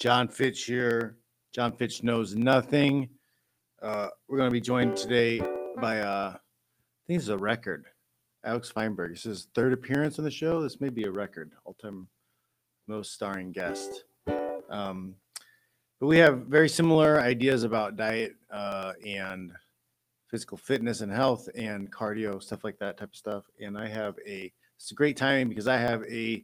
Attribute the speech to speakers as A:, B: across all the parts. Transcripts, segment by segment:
A: Jon Fitch here. Jon Fitch knows nothing. Uh, we're going to be joined today by, uh, I think this is a record. Alex Feinberg. This is his third appearance on the show. This may be a record, all time most starring guest. Um, but we have very similar ideas about diet uh, and physical fitness and health and cardio, stuff like that type of stuff. And I have a, it's a great timing because I have a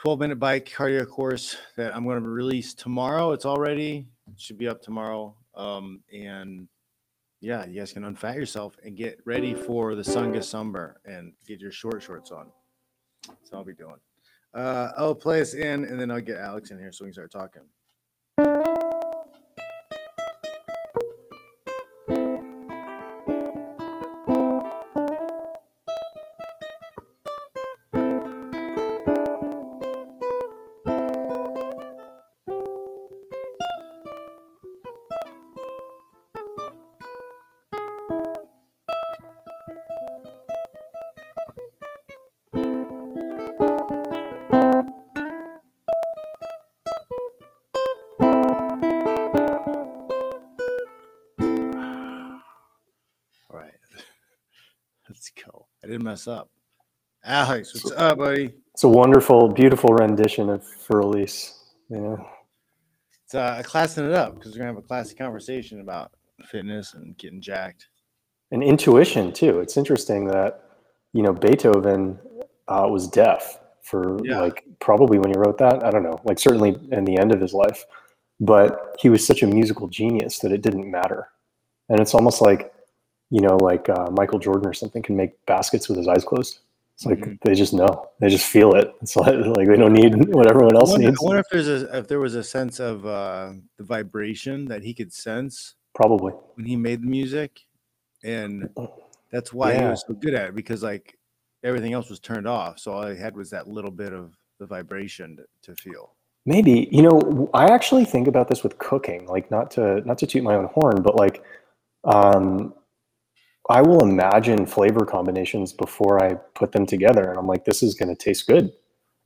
A: 12 minute bike cardio course that I'm going to release tomorrow. It's already, it should be up tomorrow. Um, and yeah, you guys can unfat yourself and get ready for the Sunga Summer and get your short shorts on. So I'll be doing. Uh, I'll play us in and then I'll get Alex in here so we can start talking. Mess up. Alex, what's up, buddy?
B: It's a wonderful, beautiful rendition of Für Elise. Yeah.
A: It's uh, classing it up because we're gonna have a classy conversation about fitness and getting jacked.
B: And intuition too. It's interesting that, you know, Beethoven uh, was deaf for
A: Yeah.
B: like probably when he wrote that. I don't know, like certainly in the end of his life. But he was such a musical genius that it didn't matter. And it's almost like, you know, like uh, Michael Jordan or something can make baskets with his eyes closed. It's like
A: Mhm.
B: they just know, they just feel it. It's like, like they don't need what everyone
A: I
B: else
A: wonder, I
B: needs.
A: wonder if there's a if there was a sense of uh, the vibration that he could sense
B: Probably.
A: when he made the music, and that's why he was so good at it because like everything else was turned off, so all he had was that little bit of the vibration to, to feel.
B: Maybe you know I actually think about this with cooking, like not to not to toot my own horn, but like um, I will imagine flavor combinations before I put them together, and I'm like, this is going to taste good,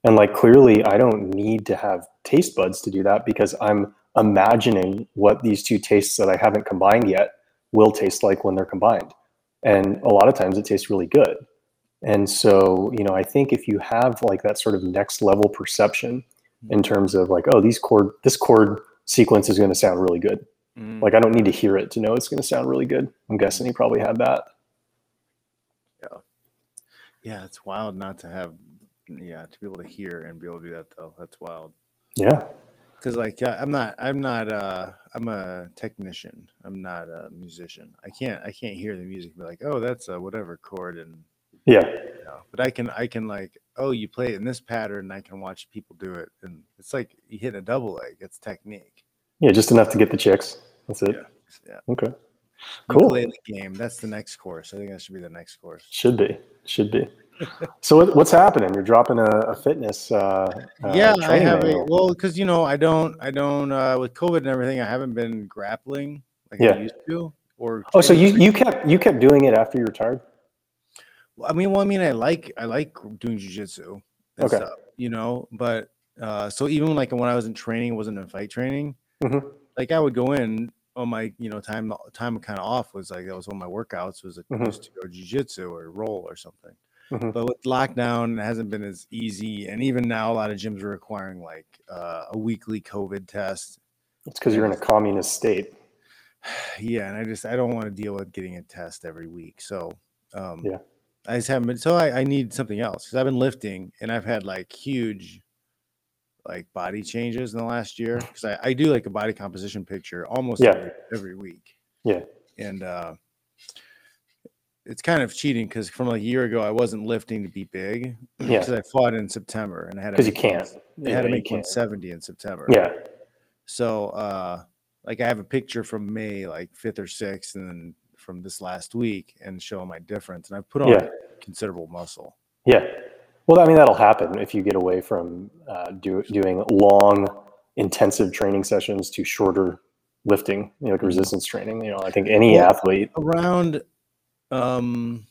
B: and like clearly I don't need to have taste buds to do that because I'm imagining what these two tastes that I haven't combined yet will taste like when they're combined, and a lot of times it tastes really good. And so, you know, I think if you have like that sort of next level perception in terms of like, oh, these chord, this chord sequence is going to sound really good.
A: Mm.
B: Like, I don't need to hear it to know it's going to sound really good. I'm guessing he probably had that.
A: yeah, Yeah, it's wild not to have, yeah, to be able to hear and be able to do that though. That's wild.
B: Yeah.
A: Because like I'm not, I'm not, uh, I'm a technician. I'm not a musician. I can't, I can't hear the music and be like, oh, that's a whatever chord and
B: Yeah.
A: you know. But I can, I can like, oh, you play it in this pattern. And I can watch people do it, and it's like you hit a double leg. It's technique.
B: Yeah. Just enough to get the chicks. That's it.
A: Yeah, yeah.
B: Okay. Cool.
A: Game. That's the next course. I think that should be the next course.
B: Should be. Should be. so what, what's happening? You're dropping a, a fitness. Uh, uh,
A: yeah, I have a well, because you know, I don't, I don't, uh, with COVID and everything, I haven't been grappling like
B: Yeah.
A: I used to. Or
B: Oh, so you, you kept you kept doing it after you retired?
A: Well, I mean, well, I mean, I like I like doing jujitsu and
B: Okay.
A: stuff, you know. But uh, so even like when I was in training, it wasn't in fight training.
B: Mhm.
A: Like I would go in on my you know time time kind of off was like that was one of my workouts was like,
B: Mhm.
A: used to go jujitsu or roll or something.
B: Mhm.
A: But with lockdown, it hasn't been as easy, and even now, a lot of gyms are requiring like uh, a weekly COVID test.
B: It's because you're in a communist state.
A: yeah, and I just I don't want to deal with getting a test every week. So um
B: Yeah.
A: I just haven't been so I, I need something else because I've been lifting and I've had like huge like body changes in the last year because I, I do like a body composition picture almost
B: Yeah.
A: every, every week.
B: Yeah.
A: And uh it's kind of cheating because from a year ago I wasn't lifting to be big
B: Yeah.
A: because I fought in September and I had
B: Because you can't.
A: I had to
B: Yeah,
A: make 170 in September.
B: Yeah.
A: So uh like I have a picture from May like 5th or 6th and then from this last week and show my difference and I've put on
B: Yeah.
A: considerable muscle.
B: Yeah. Well, I mean, that'll happen if you get away from uh, do, doing long, intensive training sessions to shorter lifting, you know, like resistance training. You know, I think any
A: Well,
B: athlete.
A: Around um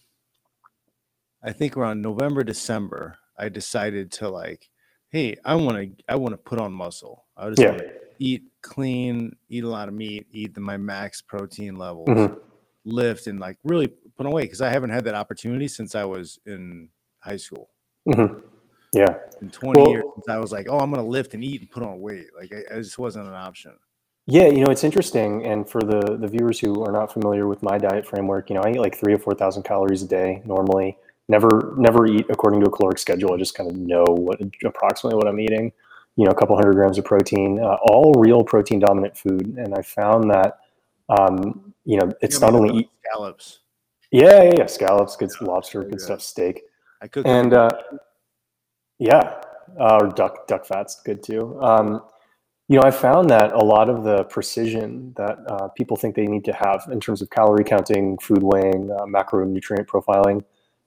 A: I think around November December I decided to like hey, I want to I want to put on muscle. I just
B: Yeah.
A: wanna eat clean, eat a lot of meat, eat the, my max protein levels,
B: Mhm.
A: lift, and like really put away because I haven't had that opportunity since I was in high school.
B: Mhm. Yeah.
A: In 20
B: Well-
A: years, I was like, oh, I'm gonna lift and eat and put on weight. Like I, I just wasn't an option.
B: Yeah, you know, it's interesting. And for the the viewers who are not familiar with my diet framework, you know, I eat like three or four thousand calories a day normally. Never never eat according to a caloric schedule. I just kind of know what approximately what I'm eating. You know, a couple hundred grams of protein, uh, all real protein dominant food. And I found that, um, you know, it's
A: Yeah,
B: not only eat,
A: scallops.
B: yeah, yeah, yeah, scallops, good lobster, good
A: good.
B: stuff, steak.
A: I cook
B: and uh, yeah, uh, or duck duck fat's good too. Um, you know, I found that a lot of the precision that uh, people think they need to have in terms of calorie counting, food weighing, uh, macronutrient profiling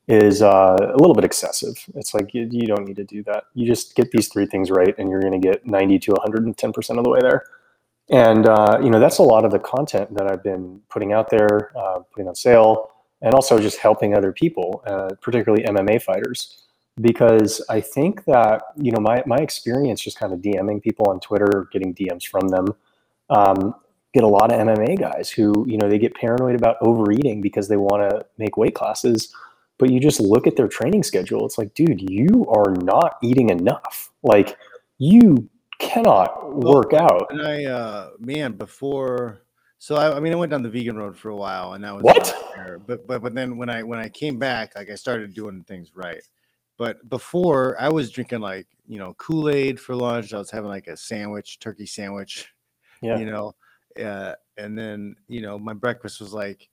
B: is uh, a little bit excessive. It's like you, you don't need to do that. You just get these three things right, and you're going to get 90 to 110 percent of the way there. And uh, you know, that's a lot of the content that I've been putting out there, uh, putting on sale, and also just helping other people, uh, particularly MMA fighters because I think that you know my my experience just kind of DMing people on Twitter, getting DMs from them, um, get a lot of MMA guys who you know they get paranoid about overeating because they want to make weight classes, but you just look at their training schedule. It's like, dude, you are not eating enough. Like you cannot
A: Well,
B: work out.
A: And I, uh, man, before, so I, I mean, I went down the vegan road for a while, and that was
B: What?
A: But but but then when I when I came back, like I started doing things right. But before, I was drinking like you know Kool Aid for lunch. I was having like a sandwich, turkey sandwich,
B: Yeah.
A: you know, uh, and then you know my breakfast was like.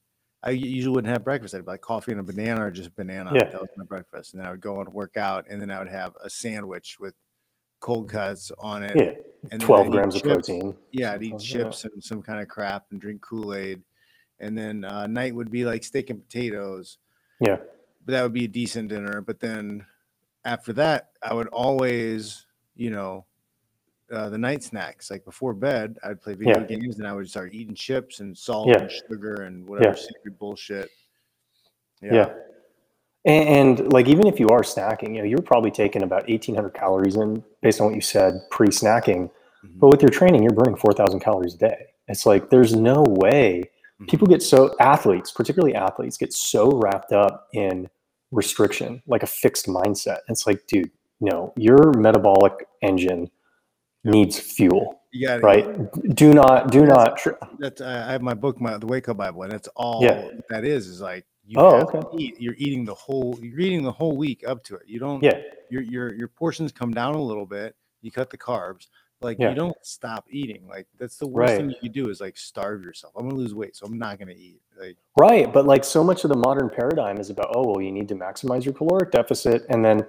A: I usually wouldn't have breakfast. I'd have like coffee and a banana or just banana.
B: Yeah.
A: That was my breakfast. And then I would go and work out. And then I would have a sandwich with cold cuts on it.
B: Yeah,
A: and
B: twelve
A: I'd
B: grams of
A: chips.
B: protein.
A: Yeah, I'd eat
B: Something, yeah.
A: chips and some kind of crap and drink Kool Aid, and then uh, night would be like steak and potatoes.
B: Yeah.
A: but that would be a decent dinner. But then after that, I would always, you know, uh, the night snacks like before bed, I'd play video
B: Yeah.
A: games and I would start eating chips and salt
B: Yeah.
A: and sugar and whatever
B: Yeah.
A: secret bullshit.
B: Yeah. And, and like even if you are snacking, you know, you're probably taking about 1800 calories in based on what you said pre-snacking.
A: Mhm.
B: But with your training, you're burning 4000 calories a day. It's like there's no way
A: Mhm.
B: people get so athletes, particularly athletes, get so wrapped up in restriction, like a fixed mindset. It's like, dude, no, your metabolic engine needs fuel,
A: Yeah,
B: right? Do not, do
A: That's-
B: not. Tr-
A: That's I have my book, my the Wake Up Bible, and that's all
B: Yeah.
A: that is. Is like you
B: Oh, okay.
A: eat. You're eating the whole. You're eating the whole week up to it. You don't.
B: yeah,
A: Your your your portions come down a little bit. You cut the carbs. Like
B: Yeah.
A: you don't stop eating. Like that's the worst
B: Right.
A: thing you could do is like starve yourself. I'm gonna lose weight, so I'm not gonna eat. Like
B: Right, but like so much of the modern paradigm is about oh well, you need to maximize your caloric deficit, and then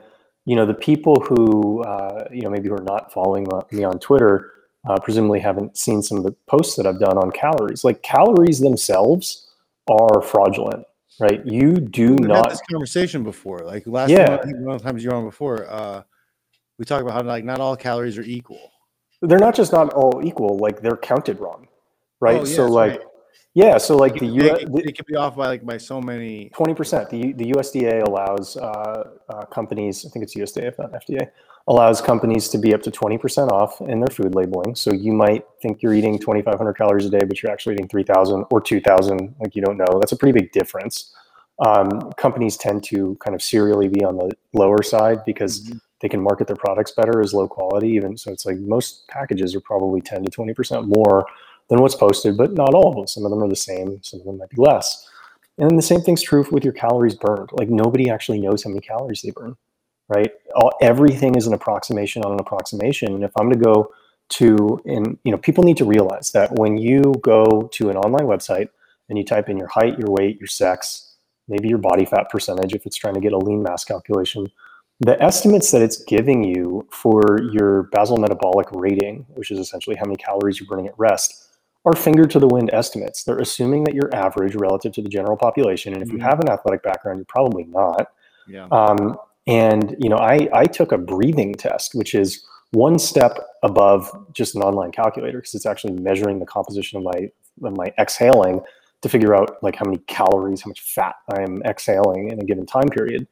B: you know the people who uh, you know maybe who are not following me on Twitter uh, presumably haven't seen some of the posts that I've done on calories. Like calories themselves are fraudulent, right? You do
A: we've had this conversation before. Like last
B: Yeah.
A: time, I think one of the times you were on before, uh, we talked about how like not all calories are equal.
B: They're not just not all equal; like they're counted wrong, right?
A: Oh, yeah,
B: so like,
A: right.
B: yeah, so like
A: It
B: the U.
A: they, could- be off by like by so many.
B: Twenty percent. The the USDA allows uh, uh, companies. I think it's USDA, if not FDA, allows companies to be up to twenty percent off in their food labeling. So you might think you're eating twenty five hundred calories a day, but you're actually eating three thousand or two thousand. Like you don't know. That's a pretty big difference. Um, companies tend to kind of serially be on the lower side because
A: Mhm.
B: they can market their products better as low quality. Even so, it's like most packages are probably ten to twenty percent more than what's posted, but not all of them. Some of them are the same. Some of them might be less. And the same thing's true with your calories burned. Like nobody actually knows how many calories they burn, right? All, everything is an approximation on an approximation. And if I'm going to go to, and you know, people need to realize that when you go to an online website and you type in your height, your weight, your sex, maybe your body fat percentage, if it's trying to get a lean mass calculation, the estimates that it's giving you for your basal metabolic rating, which is essentially how many calories you're burning at rest, are finger to the wind estimates. They're assuming that you're average relative to the general population. And if you
A: Mhm.
B: have an athletic background, you're probably not.
A: Yeah.
B: Um, and you know, I I took a breathing test, which is one step above just an online calculator because it's actually measuring the composition of my of my exhaling to figure out like how many calories, how much fat I'm exhaling in a given time period.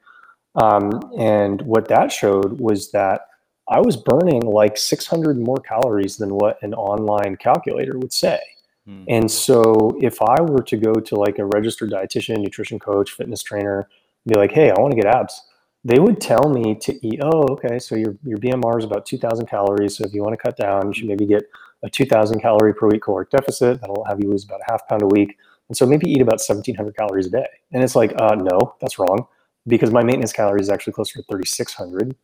B: Um, and what that showed was that I was burning like 600 more calories than what an online calculator would say.
A: Hmm.
B: And so if I were to go to like a registered dietitian, nutrition coach, fitness trainer, be like, hey, I want to get abs, they would tell me to eat, oh, okay, so your, your BMR is about 2,000 calories. So if you want to cut down, you should maybe get a 2,000 calorie per week caloric deficit. That'll have you lose about a half pound a week. And so maybe eat about 1,700 calories a day. And it's like, uh, no, that's wrong because my maintenance calories is actually closer to 3,600.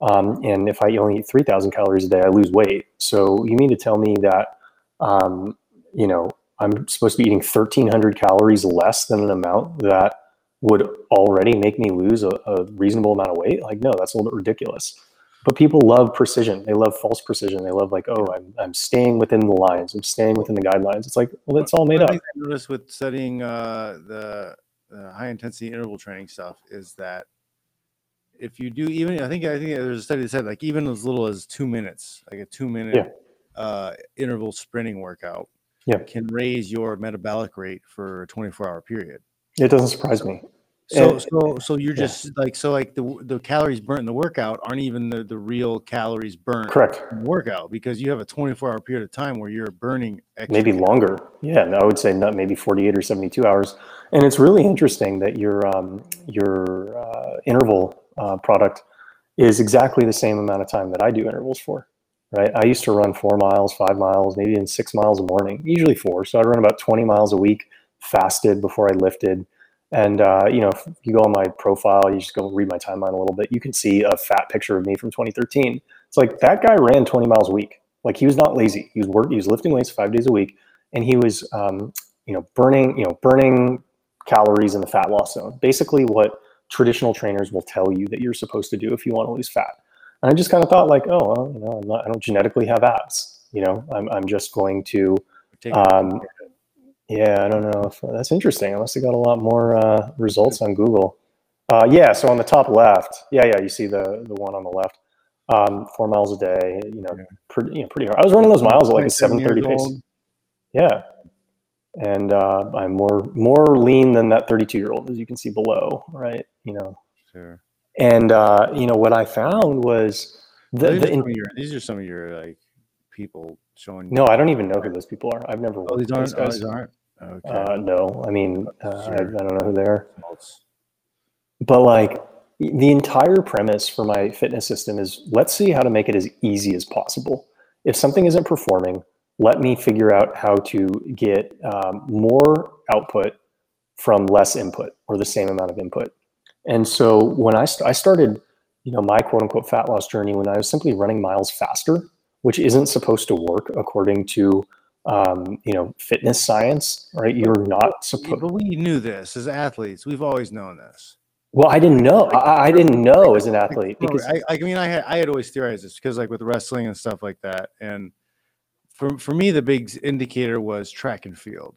B: Um, and if I only eat 3,000 calories a day, I lose weight. So you mean to tell me that, um, you know, I'm supposed to be eating 1,300 calories less than an amount that would already make me lose a, a reasonable amount of weight? Like, no, that's a little bit ridiculous. But people love precision. They love false precision. They love like, oh, I'm, I'm staying within the lines. I'm staying within the guidelines. It's like, well, it's all made up.
A: I noticed with studying uh, the, the high intensity interval training stuff is that if you do even, I think I think there's a study that said like even as little as two minutes, like a two minute
B: Yeah.
A: uh, interval sprinting workout,
B: Yeah.
A: can raise your metabolic rate for a 24 hour period.
B: It doesn't surprise me.
A: So
B: And-
A: so so you're
B: yeah.
A: just like so like the the calories burnt in the workout aren't even the the real calories burnt
B: Correct.
A: in the workout because you have a 24 hour period of time where you're burning extra
B: maybe longer. Yeah, no, I would say not maybe 48 or 72 hours. And it's really interesting that your um, your uh, interval uh, product is exactly the same amount of time that I do intervals for. Right, I used to run four miles, five miles, maybe even six miles a morning, usually four. So I'd run about 20 miles a week, fasted before I lifted. And uh, you know, if you go on my profile, you just go read my timeline a little bit. You can see a fat picture of me from 2013. It's like that guy ran 20 miles a week. Like he was not lazy. He was work. He was lifting weights five days a week, and he was, um, you know, burning, you know, burning calories in the fat loss zone. Basically, what traditional trainers will tell you that you're supposed to do if you want to lose fat. And I just kind of thought, like, oh, well, you know, I'm not, I don't genetically have abs. You know, I'm, I'm just going to
A: Take-
B: um, yeah, I don't know if that's interesting. I must have got a lot more uh, results on Google. Uh, yeah, so on the top left, yeah, yeah, you see the the one on the left. Um, four miles a day, you know,
A: Yeah.
B: pretty, you know, pretty hard. I was running those miles at like a
A: 27
B: seven thirty pace.
A: old.
B: Yeah, and uh, I'm more more lean than that thirty two year old, as you can see below, right? You know,
A: Sure.
B: and uh, you know what I found was the,
A: these,
B: the
A: are
B: in,
A: some of your, these are some of your like people showing.
B: no, I don't even know who those people are. I've never
A: oh, these aren't. Oh,
B: guys.
A: these aren't. Okay.
B: Uh, no, I mean, uh, I, I don't know who they are. But like the entire premise for my fitness system is let's see how to make it as easy as possible if something isn't performing let me figure out how to get um, more output from less input or the same amount of input and so when I, st- I started you know my quote unquote fat loss journey when i was simply running miles faster which isn't supposed to work according to um, you know fitness science right you're not supposed
A: But we knew this as athletes. We've always known this.
B: well i didn't know I, I didn't know as an athlete because
A: I, I mean, I had I had always theorized this because like with wrestling and stuff like that, and for for me, the big indicator was track and field.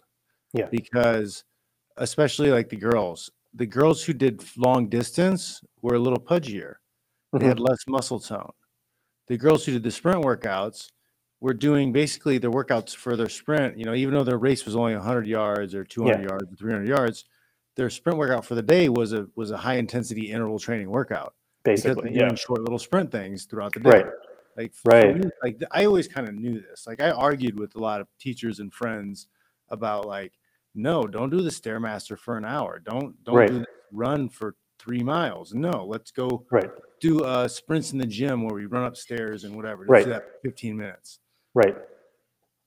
B: Yeah.
A: Because especially like the girls, the girls who did long distance were a little pudgier. They
B: Mm-hmm.
A: had less muscle tone. The girls who did the sprint workouts were doing basically their workouts for their sprint. You know, even though their race was only 100 yards or 200 yards or 300 yards, their sprint workout for the day was a was a high intensity interval training workout
B: basically yeah
A: doing short little sprint things throughout the day.
B: right
A: Like
B: Right.
A: me, like I always kind of knew this. Like I argued with a lot of teachers and friends about like, no, don't do the stairmaster for an hour. Don't don't
B: Right.
A: do the run for three miles. No, let's go
B: right
A: do uh sprints in the gym where we run upstairs and whatever. Let's
B: Right.
A: do that for 15 minutes.
B: Right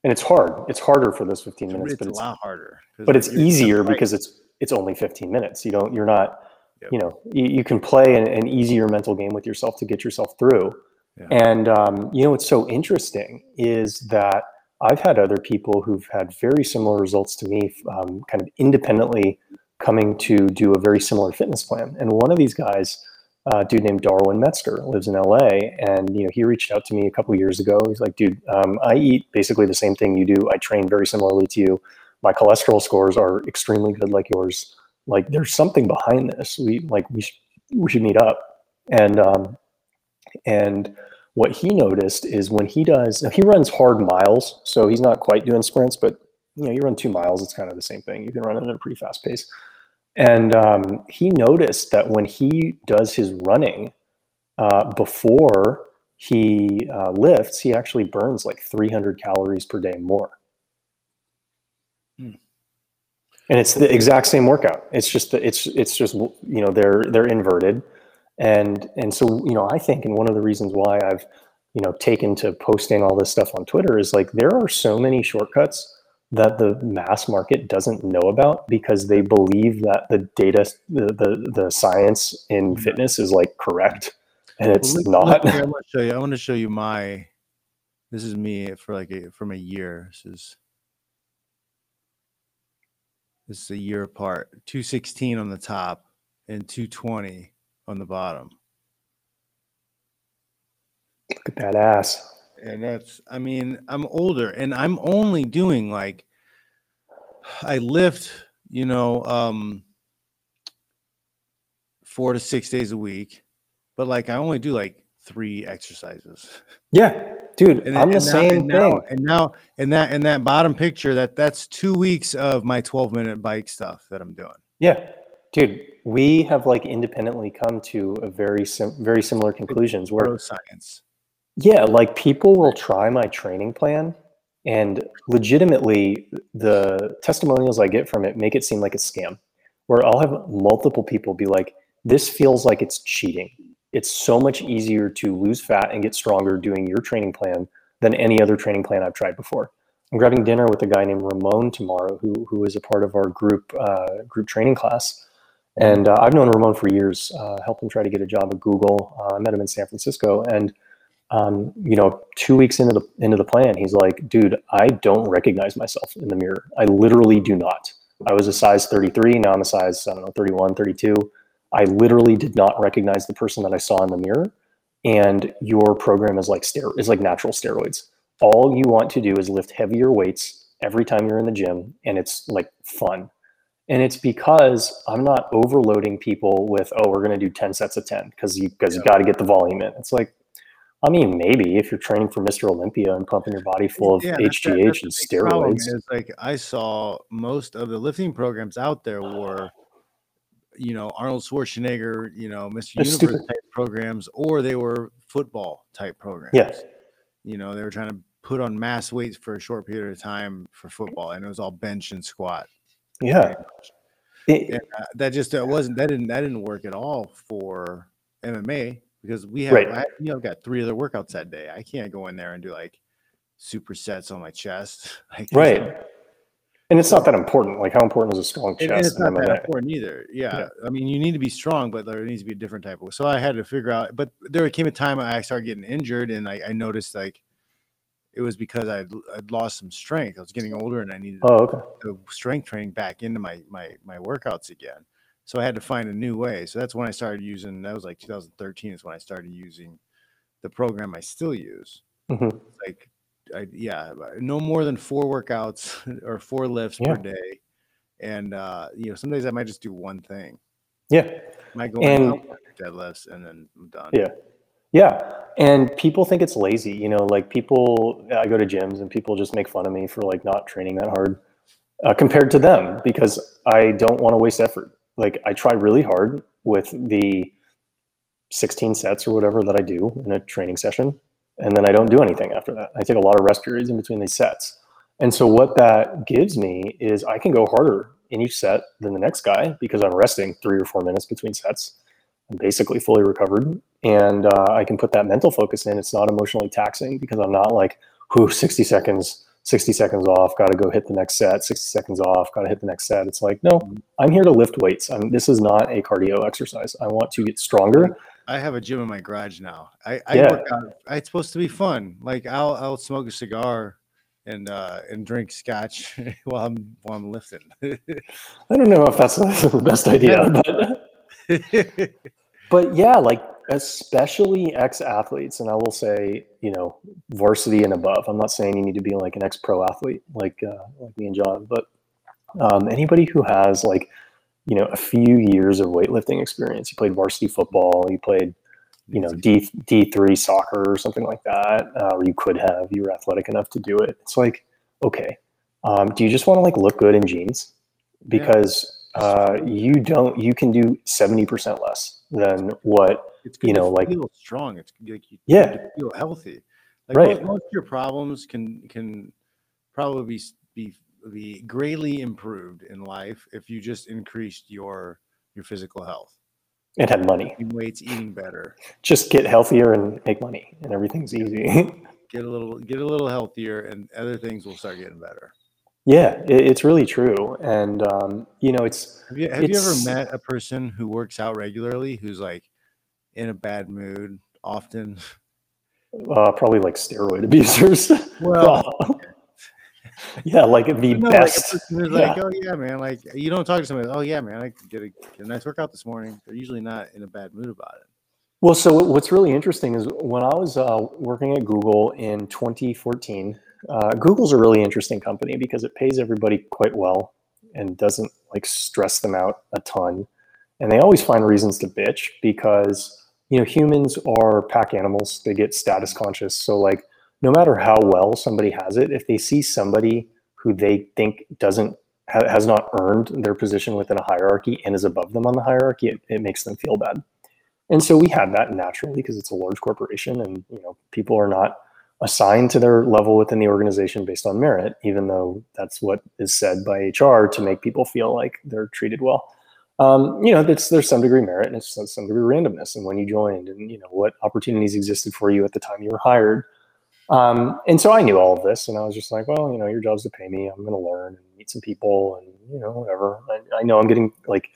B: and it's hard it's harder for those 15
A: It's,
B: minutes
A: it's
B: but
A: a
B: it's
A: lot harder.
B: but it's easier
A: fighting.
B: because it's it's only 15 minutes you don't you're not
A: Yep.
B: you know you, you can play an, an easier mental game with yourself to get yourself through
A: Yeah.
B: and um, you know what's so interesting is that i've had other people who've had very similar results to me um, kind of independently coming to do a very similar fitness plan and one of these guys a dude named Darwin Metzger lives in LA, and you know he reached out to me a couple years ago. He's like, "Dude, um, I eat basically the same thing you do. I train very similarly to you. My cholesterol scores are extremely good, like yours. Like, there's something behind this. We like we sh- we should meet up." And um, and what he noticed is when he does, he runs hard miles, so he's not quite doing sprints, but you know, you run two miles, it's kind of the same thing. You can run it at a pretty fast pace. And um, he noticed that when he does his running uh, before he uh, lifts, he actually burns like 300 calories per day more.
A: Hmm.
B: And it's the exact same workout. It's just the, it's it's just you know they're they're inverted, and and so you know I think and one of the reasons why I've you know taken to posting all this stuff on Twitter is like there are so many shortcuts that the mass market doesn't know about because they believe that the data the the, the science in
A: Mhm.
B: fitness is like correct and it's
A: Well, look-
B: not
A: look I want to show you. I want to show you my. This is me for like a, from a year. This is. This is a year apart. Two sixteen on the top and two twenty on the bottom.
B: look at that ass
A: And that's, I mean, I'm older and I'm only doing like, I lift, you know, um, four to six days a week, but like I only do like three exercises.
B: yeah dude
A: And
B: i'm
A: then-
B: the
A: now-
B: same
A: and now,
B: thing
A: And now, and that, and that bottom picture, that that's two weeks of my 12 minute bike stuff that I'm doing.
B: yeah dude we have like independently come to a very sim- very similar conclusions where
A: science.
B: Yeah, like people will try my training plan and legitimately the testimonials I get from it make it seem like a scam. Where I'll have multiple people be like, this feels like it's cheating. It's so much easier to lose fat and get stronger doing your training plan than any other training plan I've tried before. I'm grabbing dinner with a guy named Ramon tomorrow, who who is a part of our group uh, group training class. And uh, I've known Ramon for years. Uh, helped him try to get a job at Google. Uh, I met him in San Francisco, and um, you know, two weeks into the into the plan, he's like, "Dude, I don't recognize myself in the mirror. I literally do not. I was a size 33. Now I'm a size I don't know 31, 32. I literally did not recognize the person that I saw in the mirror. And your program is like stero- is like natural steroids. All you want to do is lift heavier weights every time you're in the gym, and it's like fun. And it's because I'm not overloading people with, oh, we're going to do 10 sets of 10 because you because you
A: Yeah.
B: got to get the volume in. It's like, I mean, maybe if you're training for Mr. Olympia and pumping your body full of
A: Yeah, that's
B: HGH
A: that's
B: and
A: the big problem
B: steroids.
A: Is like I saw most of the lifting programs out there were, you know, Arnold Schwarzenegger, you know, Mr.
B: They're
A: Universe
B: stupid.
A: type programs, or they were football type programs.
B: Yeah.
A: You know, they were trying to put on mass weights for a short period of time for football, and it was all bench and squat.
B: Yeah. It-
A: And, uh, that just uh, wasn't that didn't that didn't work at all for MMA because we have
B: Right.
A: I, you know I've got three other workouts that day. I can't go in there and do like supersets on my chest. Like
B: right. And it's not that important. Like, how important is a strong
A: and, and
B: chest?
A: it's not that important either. Yeah.
B: Yeah.
A: I mean, you need to be strong, but there needs to be a different type of. So I had to figure out. But there came a time I started getting injured, and I, I noticed like it was because I'd, I'd lost some strength. I was getting older, and I needed
B: Oh, okay.
A: the strength training back into my my my workouts again. So I had to find a new way. So that's when I started using. That was like 2013 is when I started using the program I still use.
B: Mhm.
A: Like, I, yeah, no more than four workouts or four lifts
B: Yeah.
A: per day. And uh, you know, some days I might just do one thing.
B: Yeah.
A: I might go
B: And-
A: deadlifts and then I'm done.
B: Yeah. Yeah. And people think it's lazy. You know, like people, I go to gyms and people just make fun of me for like not training that hard uh, compared to them because I don't want to waste effort. Like I try really hard with the 16 sets or whatever that I do in a training session. And then I don't do anything after that. I take a lot of rest periods in between these sets. And so what that gives me is I can go harder in each set than the next guy because I'm resting three or four minutes between sets. I'm basically fully recovered and uh, I can put that mental focus in. It's not emotionally taxing because I'm not like, whoo, 60 seconds, 60 seconds off, got to go hit the next set, 60 seconds off, got to hit the next set. It's like, no, I'm here to lift weights. I'm, this is not a cardio exercise. I want to get stronger.
A: I have a gym in my garage now. I, I
B: Yeah.
A: work out. It's supposed to be fun. Like I'll I'll smoke a cigar and uh and drink scotch while I'm while I'm lifting.
B: I don't know if that's the best idea, but but yeah, like especially ex athletes, and I will say, you know, varsity and above. I'm not saying you need to be like an ex pro athlete like uh, like me and Jon, but um, anybody who has like you know a few years of weightlifting experience, you played varsity football, you played you know D D three soccer or something like that, uh, or you could have. You were athletic enough to do it. It's like okay, um, do you just want to like look good in jeans?
A: Yeah.
B: Uh, you don't you can do 70% less than what
A: it's
B: you know, like-
A: feel strong. It's like you
B: Yeah.
A: feel healthy. Like
B: Right.
A: most, most of your problems can can probably be be greatly improved in life if you just increased your your physical health.
B: and had money
A: Lifting weights, eating better,
B: just get healthier and make money and everything's easy
A: get a little get a little healthier, and other things will start getting better.
B: Yeah it, it's really true and um, you know it's
A: Have you have you ever
B: It's-
A: met a person who works out regularly who's like in a bad mood often?
B: uh, probably like steroid abusers
A: Well,
B: yeah like the
A: no, like a
B: best
A: person who's like, oh yeah, man. Like you don't talk to somebody. Oh yeah, man. I get a, get a nice workout this morning. They're usually not in a bad mood about it.
B: Well, so what- what's really interesting is when I was uh, working at Google in 2014, uh, Google's a really interesting company because it pays everybody quite well and doesn't like stress them out a ton. And they always find reasons to bitch because you know humans are pack animals. They get status conscious. So like no matter how well somebody has it, if they see somebody who they think doesn't ha- has not earned their position within a hierarchy and is above them on the hierarchy, it, it makes them feel bad. And so we had that naturally because it's a large corporation and you know people are not assigned to their level within the organization based on merit, even though that's what is said by HR to make people feel like they're treated well. Um, you know, there's some degree merit and it's some- some degree randomness and when you joined and you know what opportunities existed for you at the time you were hired. Um, and so I knew all of this and I was just like, well, you know, your job's to pay me. I'm going to learn and meet some people and you know, whatever. I, I know I'm getting like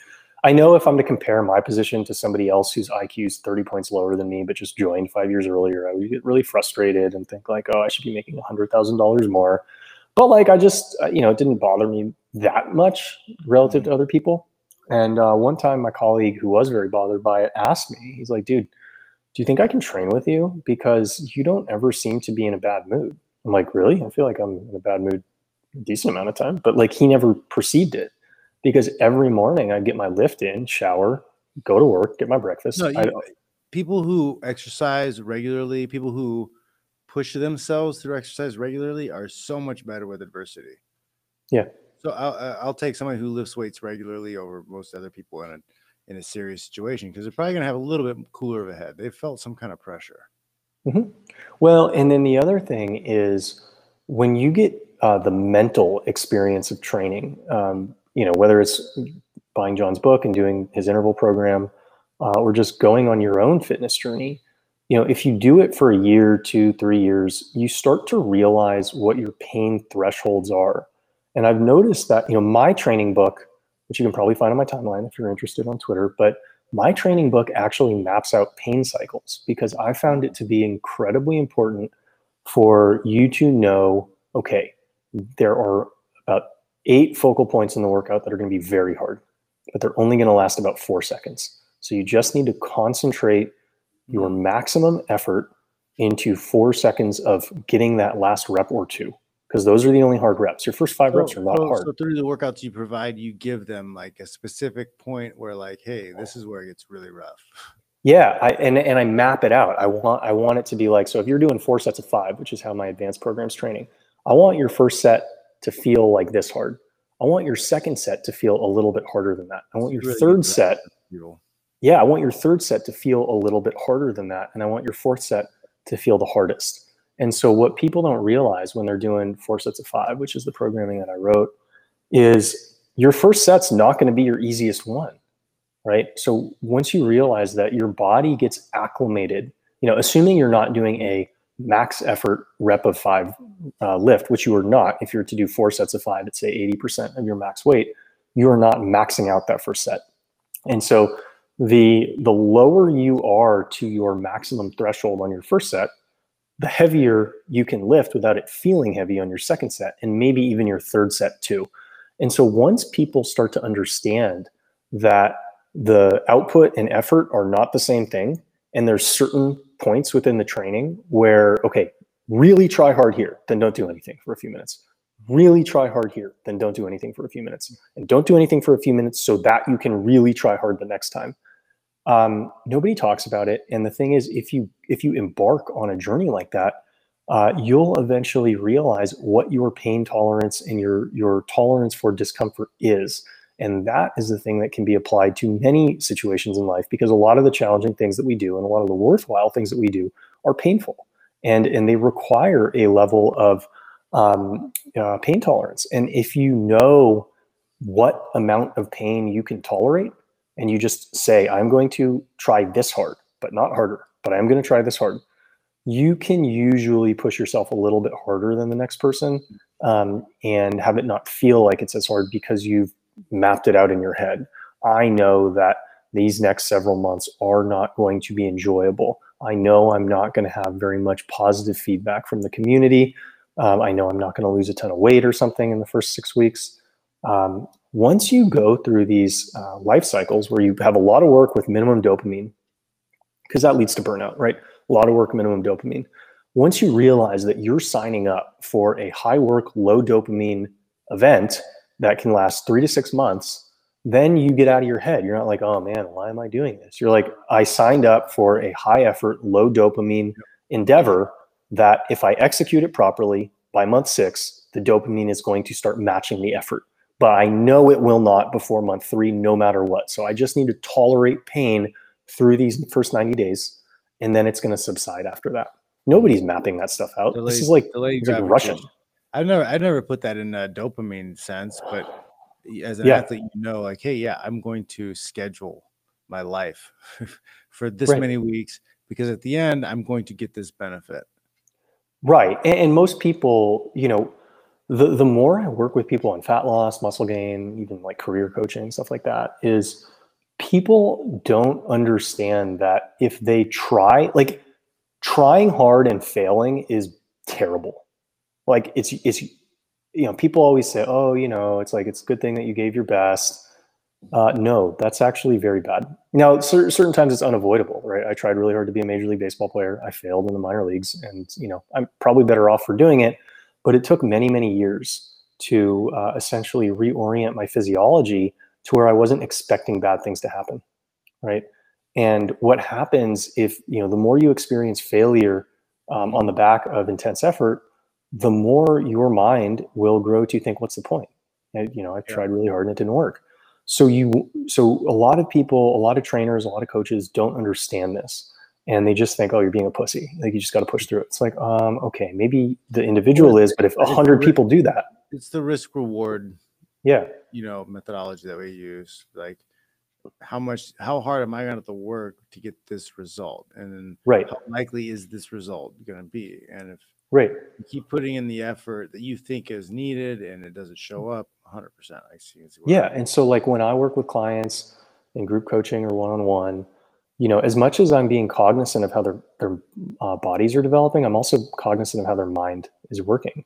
B: I know if I'm to compare my position to somebody else whose IQ is 30 points lower than me, but just joined five years earlier, I would get really frustrated and think like, oh, I should be making $100,000 more. But like, I just, uh, you know, it didn't bother me that much relative to other people. And uh, one time, my colleague who was very bothered by it asked me, he's like, dude, do you think I can train with you? Because you don't ever seem to be in a bad mood. I'm like, really? I feel like I'm in a bad mood a decent amount of time. But like, he never perceived it because every morning I get my lift in, shower, go to work, get my breakfast.
A: No, you, people who exercise regularly, people who push themselves through exercise regularly, are so much better with adversity.
B: Yeah.
A: So I'll I'll take somebody who lifts weights regularly over most other people in a in a serious situation because they're probably gonna have a little bit cooler of a head. They've felt some kind of pressure.
B: well, and then the other thing is when you get uh, the mental experience of training, um, you know, whether it's buying Jon's book and doing his interval program, uh, or just going on your own fitness journey, you know, if you do it for a year, two, three years, you start to realize what your pain thresholds are. And I've noticed that, you know, my training book, which you can probably find on my timeline if you're interested on Twitter, but my training book actually maps out pain cycles because I found it to be incredibly important for you to know okay, there are about eight focal points in the workout that are going to be very hard, but they're only going to last about four seconds. So you just need to concentrate your mm-hmm. maximum effort into four seconds of getting that last rep or two because those are the only hard reps. Your first five reps are not
A: so,
B: hard.
A: so through the workouts you provide, you give them like a specific point where like, hey, this is where it gets really rough.
B: Yeah, I, and and I map it out. I want I want it to be like so. If you're doing four sets of five, which is how my advanced program's training, I want your first set to feel like this hard. I want your second set to feel a little bit harder than that. I want your
A: Really
B: third set, yeah, I want your third set to feel a little bit harder than that, and I want your fourth set to feel the hardest. And so, what people don't realize when they're doing four sets of five, which is the programming that I wrote, is your first set's not going to be your easiest one right? So once you realize that your body gets acclimated, you know, assuming you're not doing a max effort rep of five uh, lift, which you are not, if you're to do four sets of five at say 80% of your max weight, you are not maxing out that first set. And so the the lower you are to your maximum threshold on your first set, the heavier you can lift without it feeling heavy on your second set and maybe even your third set too. And so once people start to understand that the output and effort are not the same thing and there's certain points within the training where okay really try hard here then don't do anything for a few minutes. Really try hard here then don't do anything for a few minutes. And don't do anything for a few minutes so that you can really try hard the next time. Um, nobody talks about it. And the thing is if you if you embark on a journey like that uh, you'll eventually realize what your pain tolerance and your your tolerance for discomfort is And that is the thing that can be applied to many situations in life because a lot of the challenging things that we do and a lot of the worthwhile things that we do are painful and, and they require a level of um, uh, pain tolerance. And if you know what amount of pain you can tolerate, and you just say, I'm going to try this hard, but not harder, but I'm going to try this hard, you can usually push yourself a little bit harder than the next person um, and have it not feel like it's as hard because you've mapped it out in your head. I know that these next several months are not going to be enjoyable. I know I'm not going to have very much positive feedback from the community. Um, I know I'm not going to lose a ton of weight or something in the first six weeks. Um, once you go through these uh, life cycles where you have a lot of work with minimum dopamine, because that leads to burnout, right? A lot of work, minimum dopamine. Once you realize that you're signing up for a high work, low dopamine event that can last three to six months, then you get out of your head. You're not like, oh man, why am I doing this? You're like, I signed up for a high effort, low dopamine endeavor that if I execute it properly by month six, the dopamine is going to start matching the effort but I know it will not before month three, no matter what. So I just need to tolerate pain through these first 90 days, and then it's going to subside after that. Nobody's mapping that stuff out. this is like, like Russian.
A: I've never, I've never put that in a dopamine sense, but as an yeah. athlete, you know, like, hey, yeah, I'm going to schedule my life for this right. many weeks because at the end, I'm going to get this benefit.
B: Right, and, and most people, you know, the the more I work with people on fat loss, muscle gain, even like career coaching, stuff like that, is people don't understand that if they try, like trying hard and failing is terrible. Like it's it's you know, people always say, oh, you know, it's like it's a good thing that you gave your best. Uh, no, that's actually very bad. Now, cer- certain times it's unavoidable, right? I tried really hard to be a major league baseball player. I failed in the minor leagues, and you know, I'm probably better off for doing it but it took many, many years to uh, essentially reorient my physiology to where I wasn't expecting bad things to happen, right? And what happens if you know the more you experience failure um, on the back of intense effort, the more your mind will grow to think, "What's the point?" And, you know, I yeah. tried really hard and it didn't work. So you, so a lot of people, a lot of trainers, a lot of coaches don't understand this and they just think, oh, you're being a pussy. Like you just got to push through it. It's like, um, okay, maybe the individual is, but if a hundred people do that,
A: it's the risk reward.
B: Yeah.
A: You know, methodology that we use. Like, how much, how hard am I going to have to work to get this result? And then,
B: right,
A: how likely is this result going to be? And if
B: right,
A: you keep putting in the effort that you think is needed and it doesn't show up, 100%. I see.
B: Yeah, and so like when I work with clients in group coaching or one on one you know, as much as I'm being cognizant of how their their uh, bodies are developing, I'm also cognizant of how their mind is working.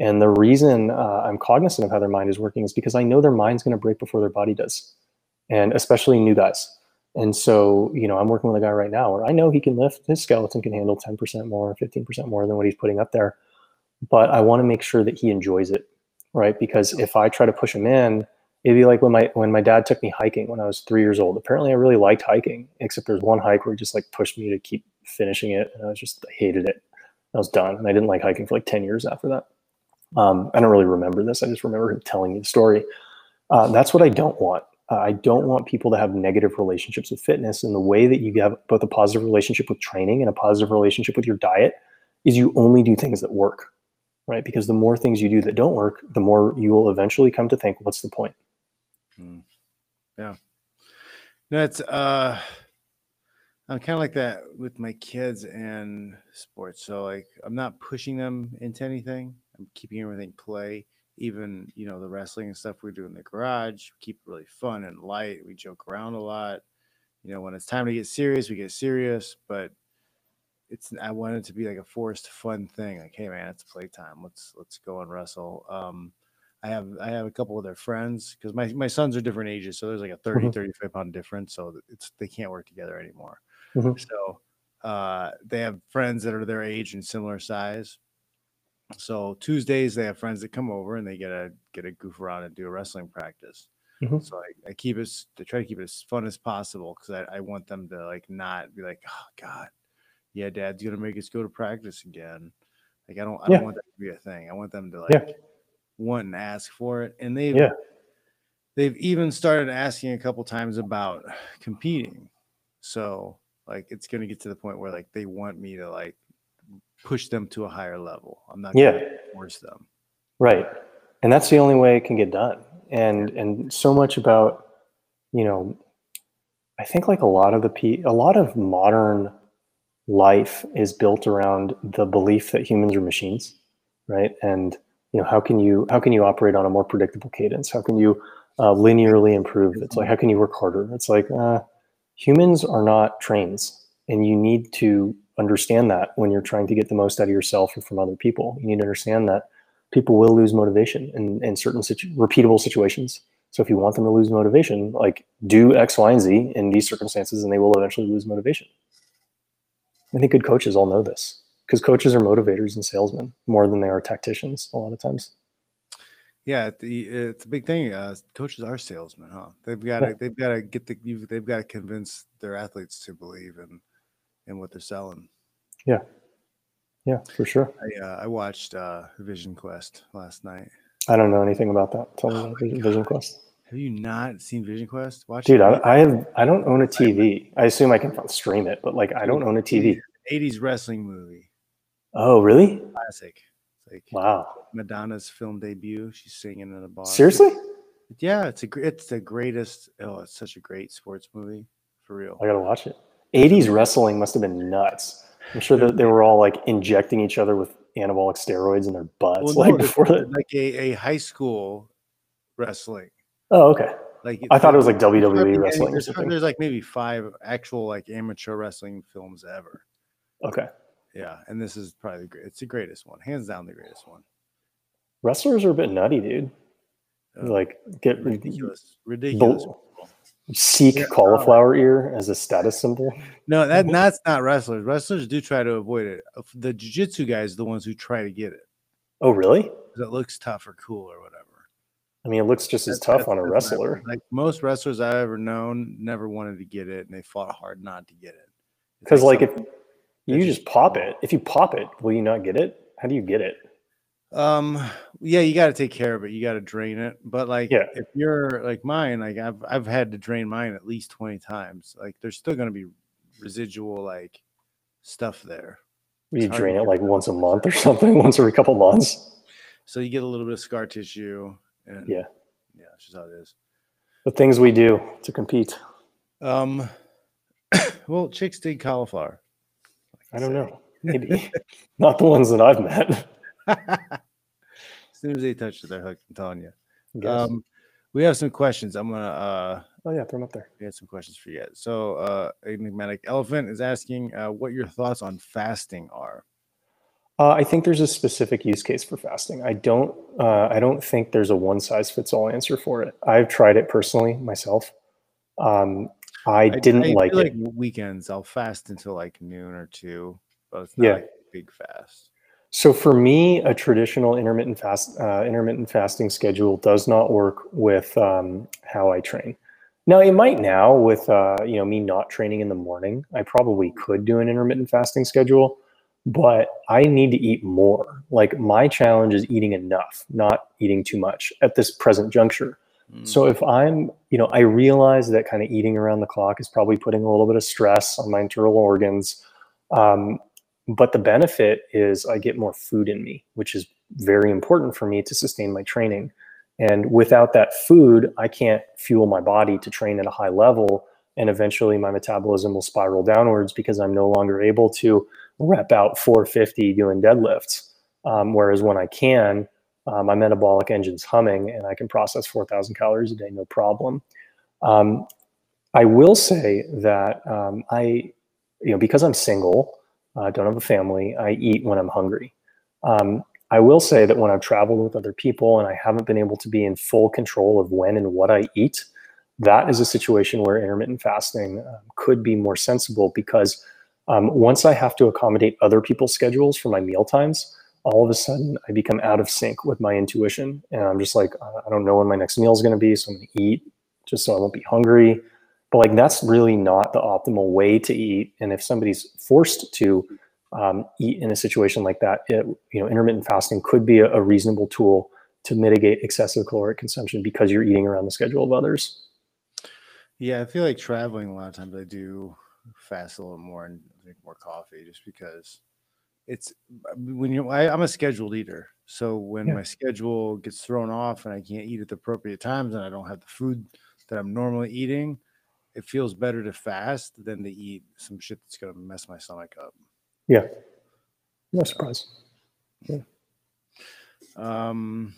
B: And the reason uh, I'm cognizant of how their mind is working is because I know their mind's going to break before their body does, and especially new guys. And so, you know, I'm working with a guy right now where I know he can lift, his skeleton can handle 10% more, 15% more than what he's putting up there. But I want to make sure that he enjoys it, right? Because if I try to push him in, it'd be like when my when my dad took me hiking when I was three years old. Apparently, I really liked hiking, except there's one hike where he just like pushed me to keep finishing it, and I was just I hated it. I was done, and I didn't like hiking for like ten years after that. Um, I don't really remember this. I just remember him telling me the story. Uh, that's what I don't want. Uh, I don't want people to have negative relationships with fitness. And the way that you have both a positive relationship with training and a positive relationship with your diet is you only do things that work, right? Because the more things you do that don't work, the more you will eventually come to think, what's the point?
A: Mm. Yeah. That's uh I'm kind of like that with my kids and sports. So like I'm not pushing them into anything. I'm keeping everything play. Even, you know, the wrestling and stuff we do in the garage, we keep it really fun and light. We joke around a lot. You know, when it's time to get serious, we get serious, but it's I want it to be like a forced fun thing. Like, hey man, it's playtime. Let's let's go and wrestle. Um I have I have a couple of their friends because my, my sons are different ages, so there's like a 30, mm-hmm. 35 pound difference. So it's they can't work together anymore. Mm-hmm. So uh, they have friends that are their age and similar size. So Tuesdays they have friends that come over and they get a get a goof around and do a wrestling practice. Mm-hmm. So I, I keep it to try to keep it as fun as possible because I, I want them to like not be like, oh God, yeah, dad's gonna make us go to practice again. Like I don't I yeah. don't want that to be a thing. I want them to like yeah want and ask for it. And they've
B: yeah.
A: they've even started asking a couple times about competing. So like it's gonna get to the point where like they want me to like push them to a higher level. I'm not
B: Yeah.
A: gonna force them.
B: Right. And that's the only way it can get done. And and so much about, you know, I think like a lot of the pe- a lot of modern life is built around the belief that humans are machines, right? And you know, how can you how can you operate on a more predictable cadence? How can you uh, linearly improve? It's like how can you work harder? It's like uh, humans are not trains, and you need to understand that when you're trying to get the most out of yourself or from other people. You need to understand that people will lose motivation in, in certain situ- repeatable situations. So if you want them to lose motivation, like do X, Y, and Z in these circumstances, and they will eventually lose motivation. I think good coaches all know this because coaches are motivators and salesmen more than they are tacticians a lot of times.
A: Yeah, the, it's a big thing. Uh, coaches are salesmen, huh? They've got to
B: Yeah.
A: they've got to get the you've- they've got to convince their athletes to believe in in what they're selling.
B: Yeah, Yeah, for sure.
A: I uh, I watched uh, Vision Quest last night.
B: I don't know anything about that. Tell me
A: Oh
B: about Vision. Vision Quest.
A: Have you not seen Vision Quest? Watch
B: Dude,
A: it.
B: I, I have I don't own a TV. I assume I can stream it, but like I don't own a TV.
A: 80s wrestling movie
B: Oh, really?
A: classic. Like
B: Wow.
A: Madonna's film debut. She's singing in a bar.
B: Seriously?
A: Yeah, it's a it's the greatest. Oh, it's such a great sports movie for real.
B: I gotta watch it. 80s wrestling must have been nuts. I'm sure that they were all like injecting each other with anabolic steroids in their butts.
A: Well,
B: like
A: no,
B: before that.
A: like a, a high school wrestling.
B: Oh, okay.
A: Like
B: I thought it was like WWE wrestling or
A: There's,
B: something.
A: there's like maybe five actual like amateur wrestling films ever.
B: Okay.
A: Yeah, and this is probably the great. It's the greatest one, hands down, the greatest one.
B: Wrestlers are a bit nutty, dude.
A: Uh,
B: Like get
A: ridiculous, ridiculous.
B: Seek
A: Yeah.
B: cauliflower ear as a status symbol.
A: No, that that's not wrestlers. Wrestlers do try to avoid it. The jiu-jitsu guys, are the ones who try to get it
B: Oh, really?
A: it looks tough or cool or whatever.
B: I mean, it looks just as tough on a wrestler.
A: Like most wrestlers I've ever known, never wanted to get it, and they fought hard not to get it.
B: Because like if you just pop it, if you pop it, will you not get it? How do you get it?
A: Um, yeah, you got to take care of it. You got to drain it. But like,
B: Yeah.
A: if you're like mine, like I've I've had to drain mine at least twenty times. Like, there's still gonna be residual like stuff there.
B: You
A: to
B: drain it like once a month or something, once every couple months.
A: So you get a little bit of scar tissue, and
B: Yeah.
A: yeah, it's just how it is.
B: The things we do to compete.
A: Um, well, chicks dig cauliflower.
B: I don't know. Maybe not the ones that I've met.
A: as soon as they touch it, they're hooked. I'm telling you.
B: I guess.
A: Um, we have some questions. I'm gonna uh
B: oh yeah, throw them up there.
A: we had some questions for you. So, uh, Enigmatic Elephant is asking uh, what your thoughts on fasting are.
B: Uh, I think there's a specific use case for fasting. I don't. Uh, I don't think there's a one size fits all answer for it. I've tried it personally myself. Um, I, didn't
A: I
B: like it.
A: like weekends. I'll fast until like noon or two, but it's not
B: Yeah.
A: like a big fast.
B: So for me, a traditional intermittent fast uh, intermittent fasting schedule does not work with um, how I train. Now it might now with uh, you know me not training in the morning. I probably could do an intermittent fasting schedule, but I need to eat more. Like my challenge is eating enough, not eating too much at this present juncture.
A: Mm.
B: So if I'm, you know, I realize that kind of eating around the clock is probably putting a little bit of stress on my internal organs. Um, but the benefit is I get more food in me, which is very important for me to sustain my training. And without that food, I can't fuel my body to train at a high level. And eventually my metabolism will spiral downwards because I'm no longer able to rep out 450 doing deadlifts. Um, whereas when I can, uh, my metabolic engine's humming and I can process 4,000 calories a day, no problem. Um, I will say that um, I, you know, because I'm single, uh, don't have a family, I eat when I'm hungry. Um, I will say that when I've traveled with other people and I haven't been able to be in full control of when and what I eat, that is a situation where intermittent fasting um, could be more sensible because um, once I have to accommodate other people's schedules for my meal times, all of a sudden I become out of sync with my intuition. And I'm just like, I don't know when my next meal is going to be. So I'm going to eat just so I won't be hungry. But like, that's really not the optimal way to eat. And if somebody's forced to um, eat in a situation like that, it, you know, intermittent fasting could be a, a reasonable tool to mitigate excessive caloric consumption because you're eating around the schedule of others.
A: Yeah, I feel like traveling a lot of times I do fast a little more and drink more coffee just because it's when you I, I'm a scheduled eater. So when
B: Yeah.
A: my schedule gets thrown off and I can't eat at the appropriate times and I don't have the food that I'm normally eating, it feels better to fast than to eat some shit that's gonna mess my stomach up.
B: Yeah. No surprise. Yeah.
A: Um,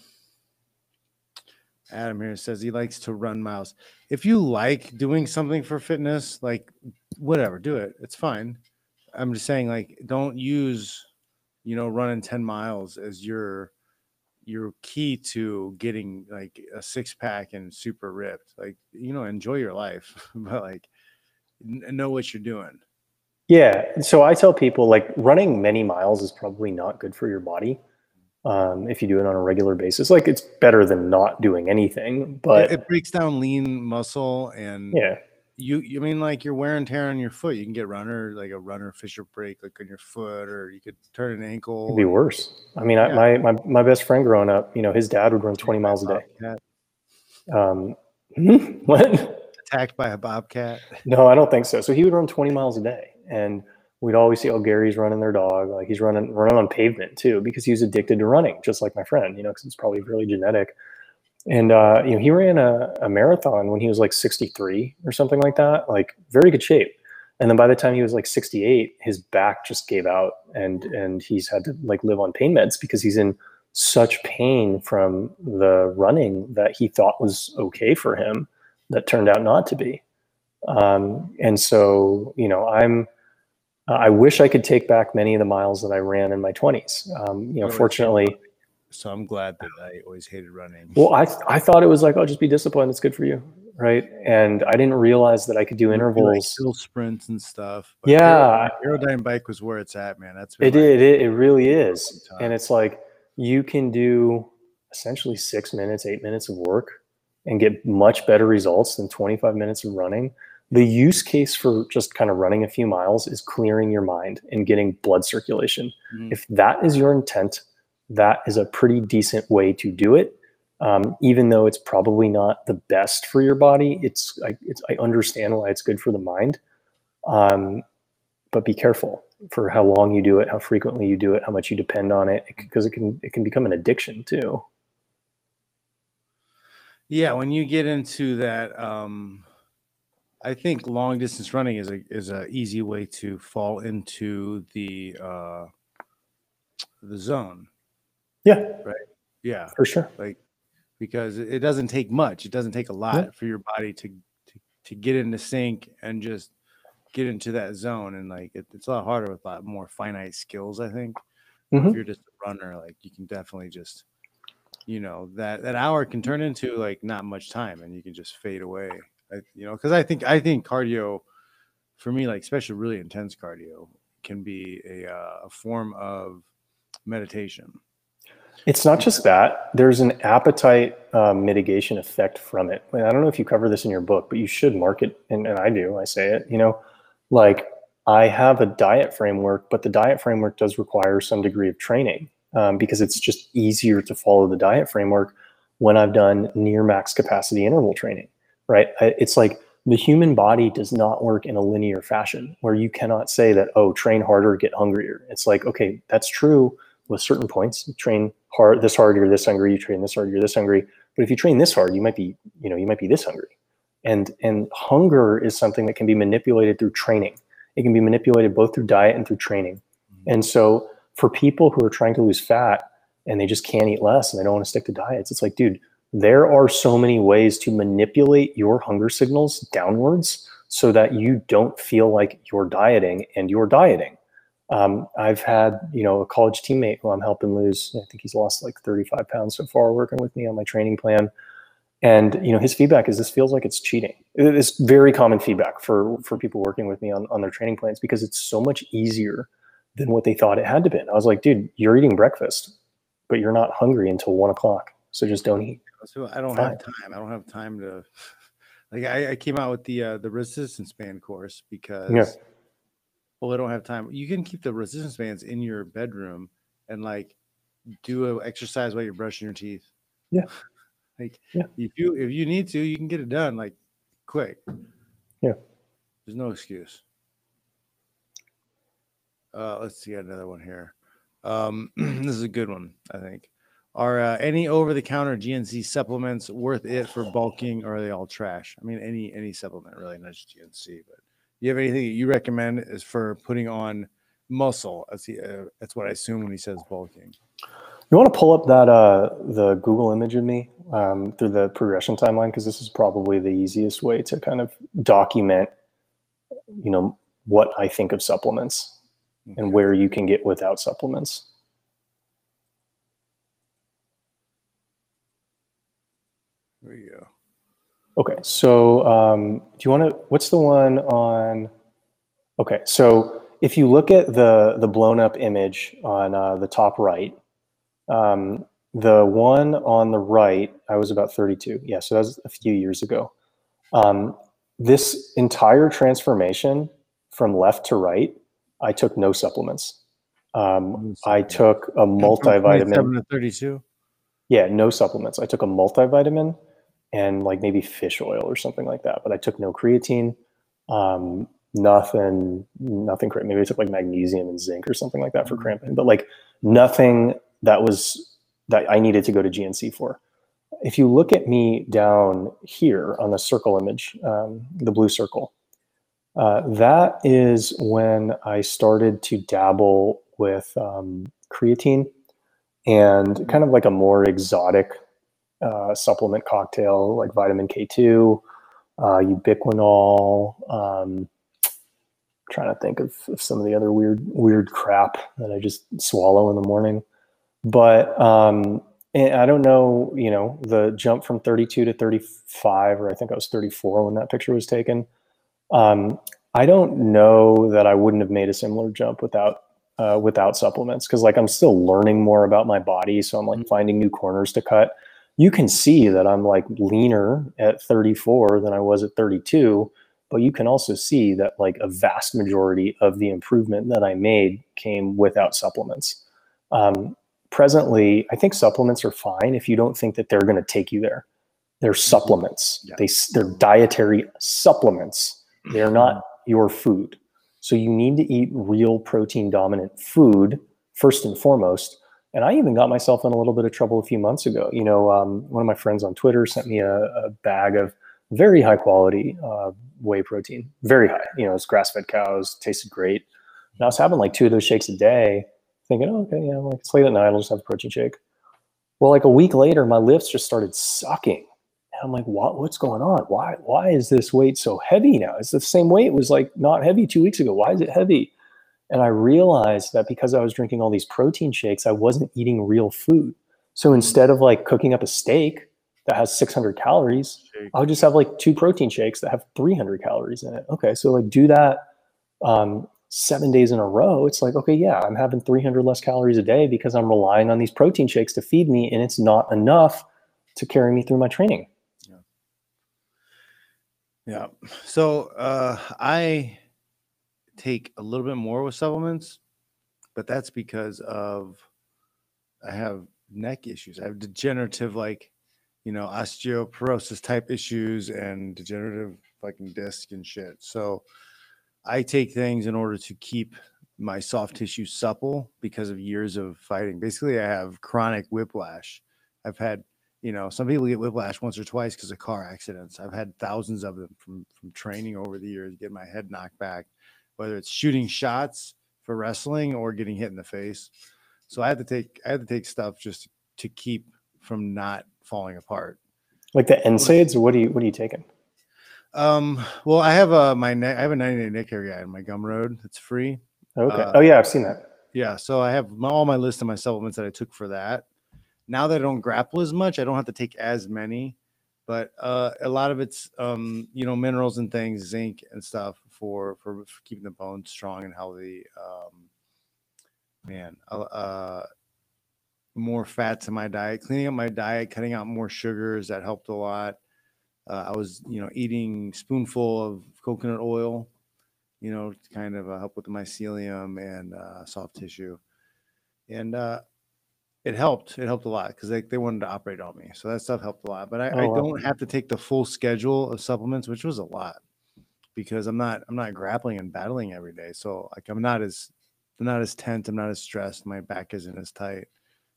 A: Adam here says he likes to run miles. If you like doing something for fitness, like whatever, do it. It's fine. I'm just saying, like, don't use, you know, running 10 miles as your your key to getting like a six pack and super ripped. Like, you know, enjoy your life, but like n- know what you're doing.
B: Yeah. So I tell people like running many miles is probably not good for your body. Um, if you do it on a regular basis, like it's better than not doing anything.
A: It,
B: But
A: it breaks down lean muscle and
B: yeah,
A: you you mean like you're wear and tear on your foot you can get runner like a runner fissure break like on your foot or you could turn an ankle
B: it'd be worse. I mean, I, my, my, my best friend growing up, you know, his dad would run 20 miles a day. Um, what?
A: attacked by a bobcat
B: No, I don't think so. So he would run 20 miles a day. And we'd always see, oh, Gary's running their dog. Like he's running, running on pavement too, because he was addicted to running, just like my friend, you know, because it's probably really genetic. And, uh, you know, he ran a, a marathon when he was like 63 or something like that, like very good shape. And then by the time he was like 68, his back just gave out and, and he's had to like live on pain meds because he's in such pain from the running that he thought was okay for him that turned out not to be. Um, and so, you know, I'm, I wish I could take back many of the miles that I ran in my 20s. Um, you know, fortunately,
A: so i'm glad that i always hated running
B: well, I, I thought it was like, oh, just be disciplined. It's good for you. Right. And I didn't realize that I could do
A: like,
B: intervals.
A: hill sprints and stuff but
B: Yeah.
A: Aero- aerodyne bike was where it's at man that's
B: It did. It, it really is. And it's like you can do essentially six minutes, eight minutes of work and get much better results than 25 minutes of running. The use case for just kind of running a few miles is clearing your mind and getting blood circulation.
A: Mhm.
B: If that is your intent, that is a pretty decent way to do it. Um, even though it's probably not the best for your body, it's I, it's I understand why it's good for the mind. Um, but be careful for how long you do it, how frequently you do it, how much you depend on it, because it can it can become an addiction too.
A: yeah when you get into that um i think long distance running is a is a easy way to fall into the uh the zone
B: Yeah, Right.
A: yeah
B: for sure.
A: like because it doesn't take much. It doesn't take a lot for your body to, to to get into sync and just get into that zone. And like it, it's a lot harder with a lot more finite skills. I think
B: Mhm.
A: if you're just a runner, like you can definitely just you know that that hour can turn into like not much time, and you can just fade away. I, you know, because I think I think cardio for me, like especially really intense cardio, can be a uh, a form of meditation.
B: It's not just that. There's an appetite uh, mitigation effect from it. And I don't know if you cover this in your book, but you should mark it, and, and I do. I say it. You know, like I have a diet framework, but the diet framework does require some degree of training um, because it's just easier to follow the diet framework when I've done near max capacity interval training. Right? It's like the human body does not work in a linear fashion where you cannot say that oh train harder get hungrier it's like okay that's true with certain points. You train hard, this hard, you're this hungry. You train this hard, you're this hungry. But if you train this hard, you might be, you know, you might be this hungry. And and hunger is something that can be manipulated through training. It can be manipulated both through diet and through training. Mm-hmm. And so for people who are trying to lose fat and they just can't eat less and they don't want to stick to diets, it's like, dude, there are so many ways to manipulate your hunger signals downwards so that you don't feel like you're dieting and you're dieting. Um, I've had, you know, a college teammate who I'm helping lose. I think he's lost like 35 pounds so far working with me on my training plan. And, you know, his feedback is this feels like it's cheating. It's very common feedback for, for people working with me on, on their training plans because it's so much easier than what they thought it had to be. I was like, dude, you're eating breakfast, but you're not hungry until one o'clock. So just don't eat.
A: So I don't have time. I don't have time to like I, I came out with the uh the resistance band course because well I don't have time. You can keep the resistance bands in your bedroom and like do a exercise while you're brushing your teeth.
B: Yeah.
A: like
B: Yeah.
A: if you if you need to, you can get it done like quick.
B: Yeah.
A: There's no excuse. Uh, let's see another one here. Um, this is a good one, I think. Are uh, any over-the-counter GNC supplements worth it for bulking, or are they all trash? I mean, any any supplement really, not just GNC. But you have anything that you recommend is for putting on muscle? That's the, uh, that's what I assume when he says bulking.
B: You want to pull up that uh, the Google image of me um, through the progression timeline because this is probably the easiest way to kind of document, you know, what I think of supplements and where you can get without supplements.
A: There you go.
B: Okay, so um, do you want to? What's the one on? Okay, so if you look at the the blown up image on uh, the top right, um, the one on the right, I was about 32. Yeah, so that was a few years ago. Um, this entire transformation from left to right, I took no supplements. Um, I took a multivitamin.
A: 27 to 32.
B: Yeah, no supplements. I took a multivitamin and like maybe fish oil or something like that. But I took no creatine, um, nothing, nothing. Maybe I took like magnesium and zinc or something like that for
A: Mhm.
B: cramping. But like nothing that was that I needed to go to GNC for. If you look at me down here on the circle image, um, the blue circle, uh, that is when I started to dabble with um, creatine and kind of like a more exotic uh, supplement cocktail like vitamin K2, uh, ubiquinol. Um, trying to think of, of some of the other weird weird crap that I just swallow in the morning. But um, I don't know, you know, the jump from 32 to 35, or I think I was 34 when that picture was taken. Um, I don't know that I wouldn't have made a similar jump without uh, without supplements because like I'm still learning more about my body, so I'm like finding new corners to cut. You can see that I'm like leaner at 34 than I was at 32, but you can also see that like a vast majority of the improvement that I made came without supplements. Um, presently, I think supplements are fine if you don't think that they're going to take you there. They're supplements.
A: Yeah.
B: They they're dietary supplements. They are not your food. So you need to eat real protein dominant food first and foremost. And I even got myself in a little bit of trouble a few months ago. You know, um, one of my friends on Twitter sent me a, a bag of very high quality uh, whey protein, very high. You know, it's grass fed cows, tasted great. And I was having like two of those shakes a day, thinking, oh, okay, yeah, I'm like it's late at night, I'll just have a protein shake. Well, like a week later, my lifts just started sucking. And I'm like, what, what's going on? Why, why is this weight so heavy now? It's the same weight. It was like not heavy two weeks ago. Why is it heavy? And I realized that because I was drinking all these protein shakes, I wasn't eating real food. So instead of like cooking up a steak that has 600 calories, I'll just have like two protein shakes that have 300 calories in it. Okay, so like do that um, seven days in a row. It's like, okay, yeah, I'm having 300 less calories a day because I'm relying on these protein shakes to feed me, and it's not enough to carry me through my training.
A: Yeah. So uh, I take a little bit more with supplements, but that's because of I have neck issues. I have degenerative, like, you know, osteoporosis type issues and degenerative fucking disc and shit. So I take things in order to keep my soft tissue supple because of years of fighting. Basically, I have chronic whiplash. I've had you know, some people get whiplash once or twice because of car accidents. I've had thousands of them from from training over the years, getting my head knocked back, whether it's shooting shots for wrestling or getting hit in the face. So I had to take I had to take stuff just to keep from not falling apart.
B: Like the NSAIDs, or what do you what are you taking?
A: Um, well, I have a my neck. I have a 90 day neck care guide on my Gumroad. It's free.
B: Okay.
A: Uh,
B: oh yeah, I've seen that.
A: Yeah, so I have my, all my list of my supplements that I took for that. Now that I don't grapple as much, I don't have to take as many, but uh, a lot of it's um, you know minerals and things, zinc and stuff for for, for keeping the bones strong and healthy. Um, man, uh, more fats in my diet, cleaning up my diet, cutting out more sugars that helped a lot. Uh, I was you know eating spoonful of coconut oil, you know, to kind of uh, help with the mycelium and uh, soft tissue. And uh, it helped. It helped a lot because they, they wanted to operate on me. So that stuff helped a lot. But I, I
B: Oh, wow.
A: don't have to take the full schedule of supplements, which was a lot because I'm not I'm not grappling and battling every day. So like I'm not as I'm not as tense. I'm not as stressed. My back isn't as tight.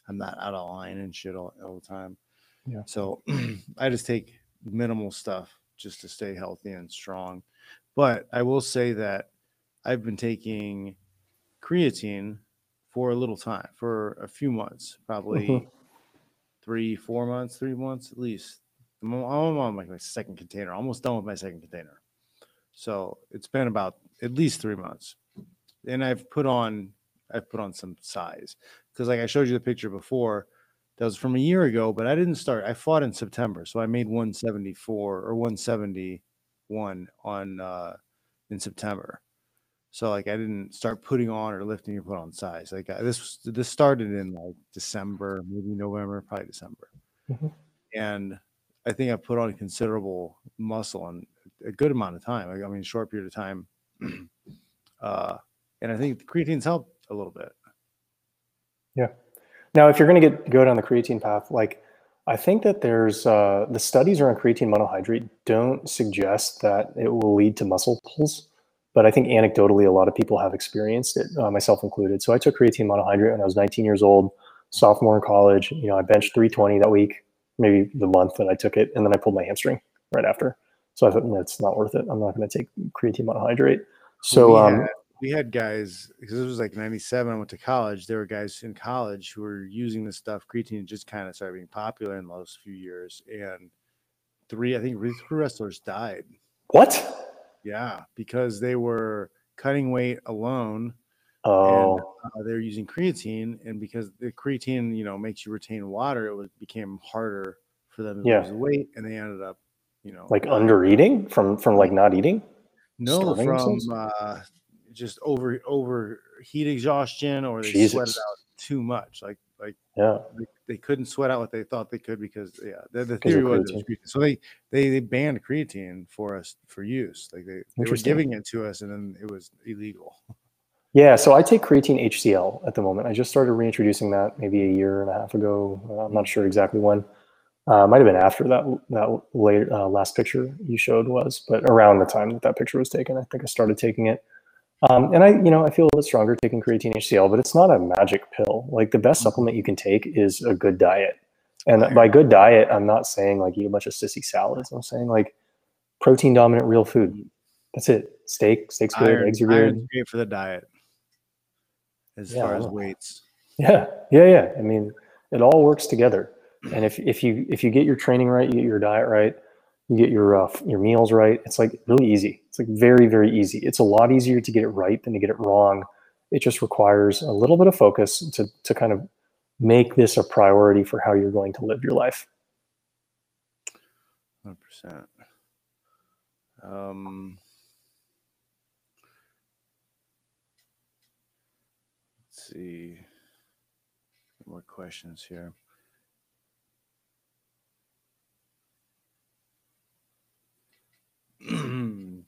A: I'm not out of line and shit all, all the time.
B: Yeah.
A: So I just take minimal stuff just to stay healthy and strong. But I will say that I've been taking creatine for a little time, for a few months, probably three, four months, three months at least. I'm, on- I'm on like my second container, almost done with my second container. So it's been about at least three months. And I've put on I've put on some size because like I showed you the picture before, that was from a year ago, but I didn't start. I fought in September, so I made 174 or 171 on uh in September. So like I didn't start putting on or lifting or put on size. Like I, this this started in like December, maybe November, probably December.
B: Mhm.
A: And I think I put on considerable muscle in a good amount of time. Like, I mean, short period of time. uh, and I think creatine's helped a little bit. Yeah.
B: Now, if you're going to get go down the creatine path, like I think that there's uh, the studies around creatine monohydrate don't suggest that it will lead to muscle pulls, but I think anecdotally a lot of people have experienced it, uh, myself included. So I took creatine monohydrate when I was 19 years old, sophomore in college. You know, I benched 320 that week, maybe the month that I took it, and then I pulled my hamstring right after. So I thought "No, it's not worth it. I'm not going to take creatine monohydrate. So
A: we,
B: um,
A: had, we had guys because it was like 97. I went to college. There were guys in college who were using this stuff. Creatine just kind of started being popular in the last few years. And three, I think three wrestlers died.
B: what?
A: Yeah, because they were cutting weight alone
B: Oh,
A: uh, they're using creatine, and because the creatine, you know, makes you retain water, it was became harder for them to
B: Yeah.
A: lose the weight, and they ended up, you know,
B: like under eating from from like not eating.
A: no
B: starving
A: from uh, just over over heat exhaustion, or they sweated
B: Jesus.
A: out too much, like like
B: Yeah.
A: they, they couldn't sweat out what they thought they could because yeah, the, the theory was, it was
B: creatine.
A: creatine. so they, they they banned creatine for us for use, like they, they were giving it to us, and then it was illegal.
B: Yeah, so I take creatine HCl at the moment. I just started reintroducing that maybe a year and a half ago. Uh, I'm not sure exactly when. Uh, might have been after that that late, uh, last picture you showed was, but around the time that that picture was taken, I think I started taking it. Um, and I, you know, I feel a bit stronger taking creatine HCl, but it's not a magic pill. Like the best
A: Mhm.
B: supplement you can take is a good diet. And by good diet, I'm not saying like eat a bunch of sissy salads. I'm saying like protein dominant real food. That's it. Steak, steak's good.
A: Iron,
B: eggs are good.
A: great for the diet, as
B: Yeah,
A: far as weights.
B: Yeah, yeah, yeah. I mean, it all works together. And if if you if you get your training right, you get your diet right, you get your uh, your meals right, it's like really easy. It's like very very easy. It's a lot easier to get it right than to get it wrong. It just requires a little bit of focus to to kind of make this a priority for how you're going to live your life.
A: Hundred percent. Um, let's see. More questions here.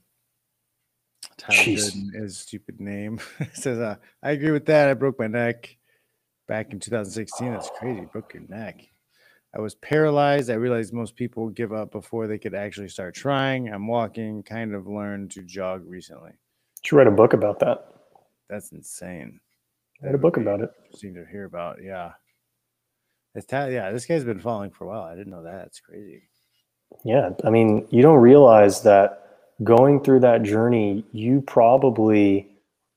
A: Gooden is a stupid name. says, uh, I agree with that. I broke my neck back in 2016. That's crazy. You broke your neck. I was paralyzed. I realized most people give up before they could actually start trying. I'm walking, kind of learned to jog recently.
B: Should write a book about that.
A: That's insane.
B: I had a book about it.
A: Interesting to hear about. Yeah. It's ta- yeah, this guy's been following for a while. I didn't know that. It's crazy.
B: Yeah, I mean, you don't realize that going through that journey, you probably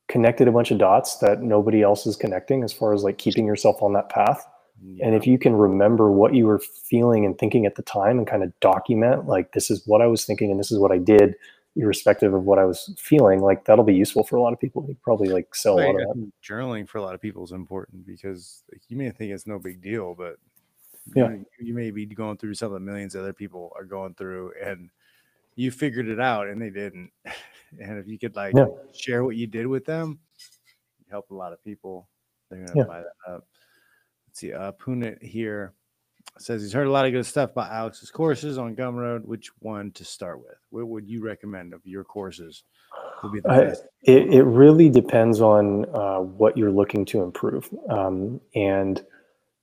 B: connected a bunch of dots that nobody else is connecting as far as like keeping yourself on that path. And if you can remember what you were feeling and thinking at the time and kind of document, like, this is what I was thinking and this is what I did, irrespective of what I was feeling, like, that'll be useful for a lot of people. You probably like sell a lot
A: yeah,
B: of that.
A: journaling for a lot of people is important because like, you may think it's no big deal, but
B: Yeah.
A: you, you may be going through something millions of other people are going through, and you figured it out, and they didn't. And if you could like
B: Yeah.
A: share what you did with them, you help a lot of people. They're gonna
B: Yeah.
A: buy that up. Let's see. Uh, Punit here says he's heard a lot of good stuff about Alex's courses on Gumroad. Which one to start with? What would you recommend of your courses? Would be the
B: I-
A: best?
B: It, it really depends on uh, what you're looking to improve. Um, and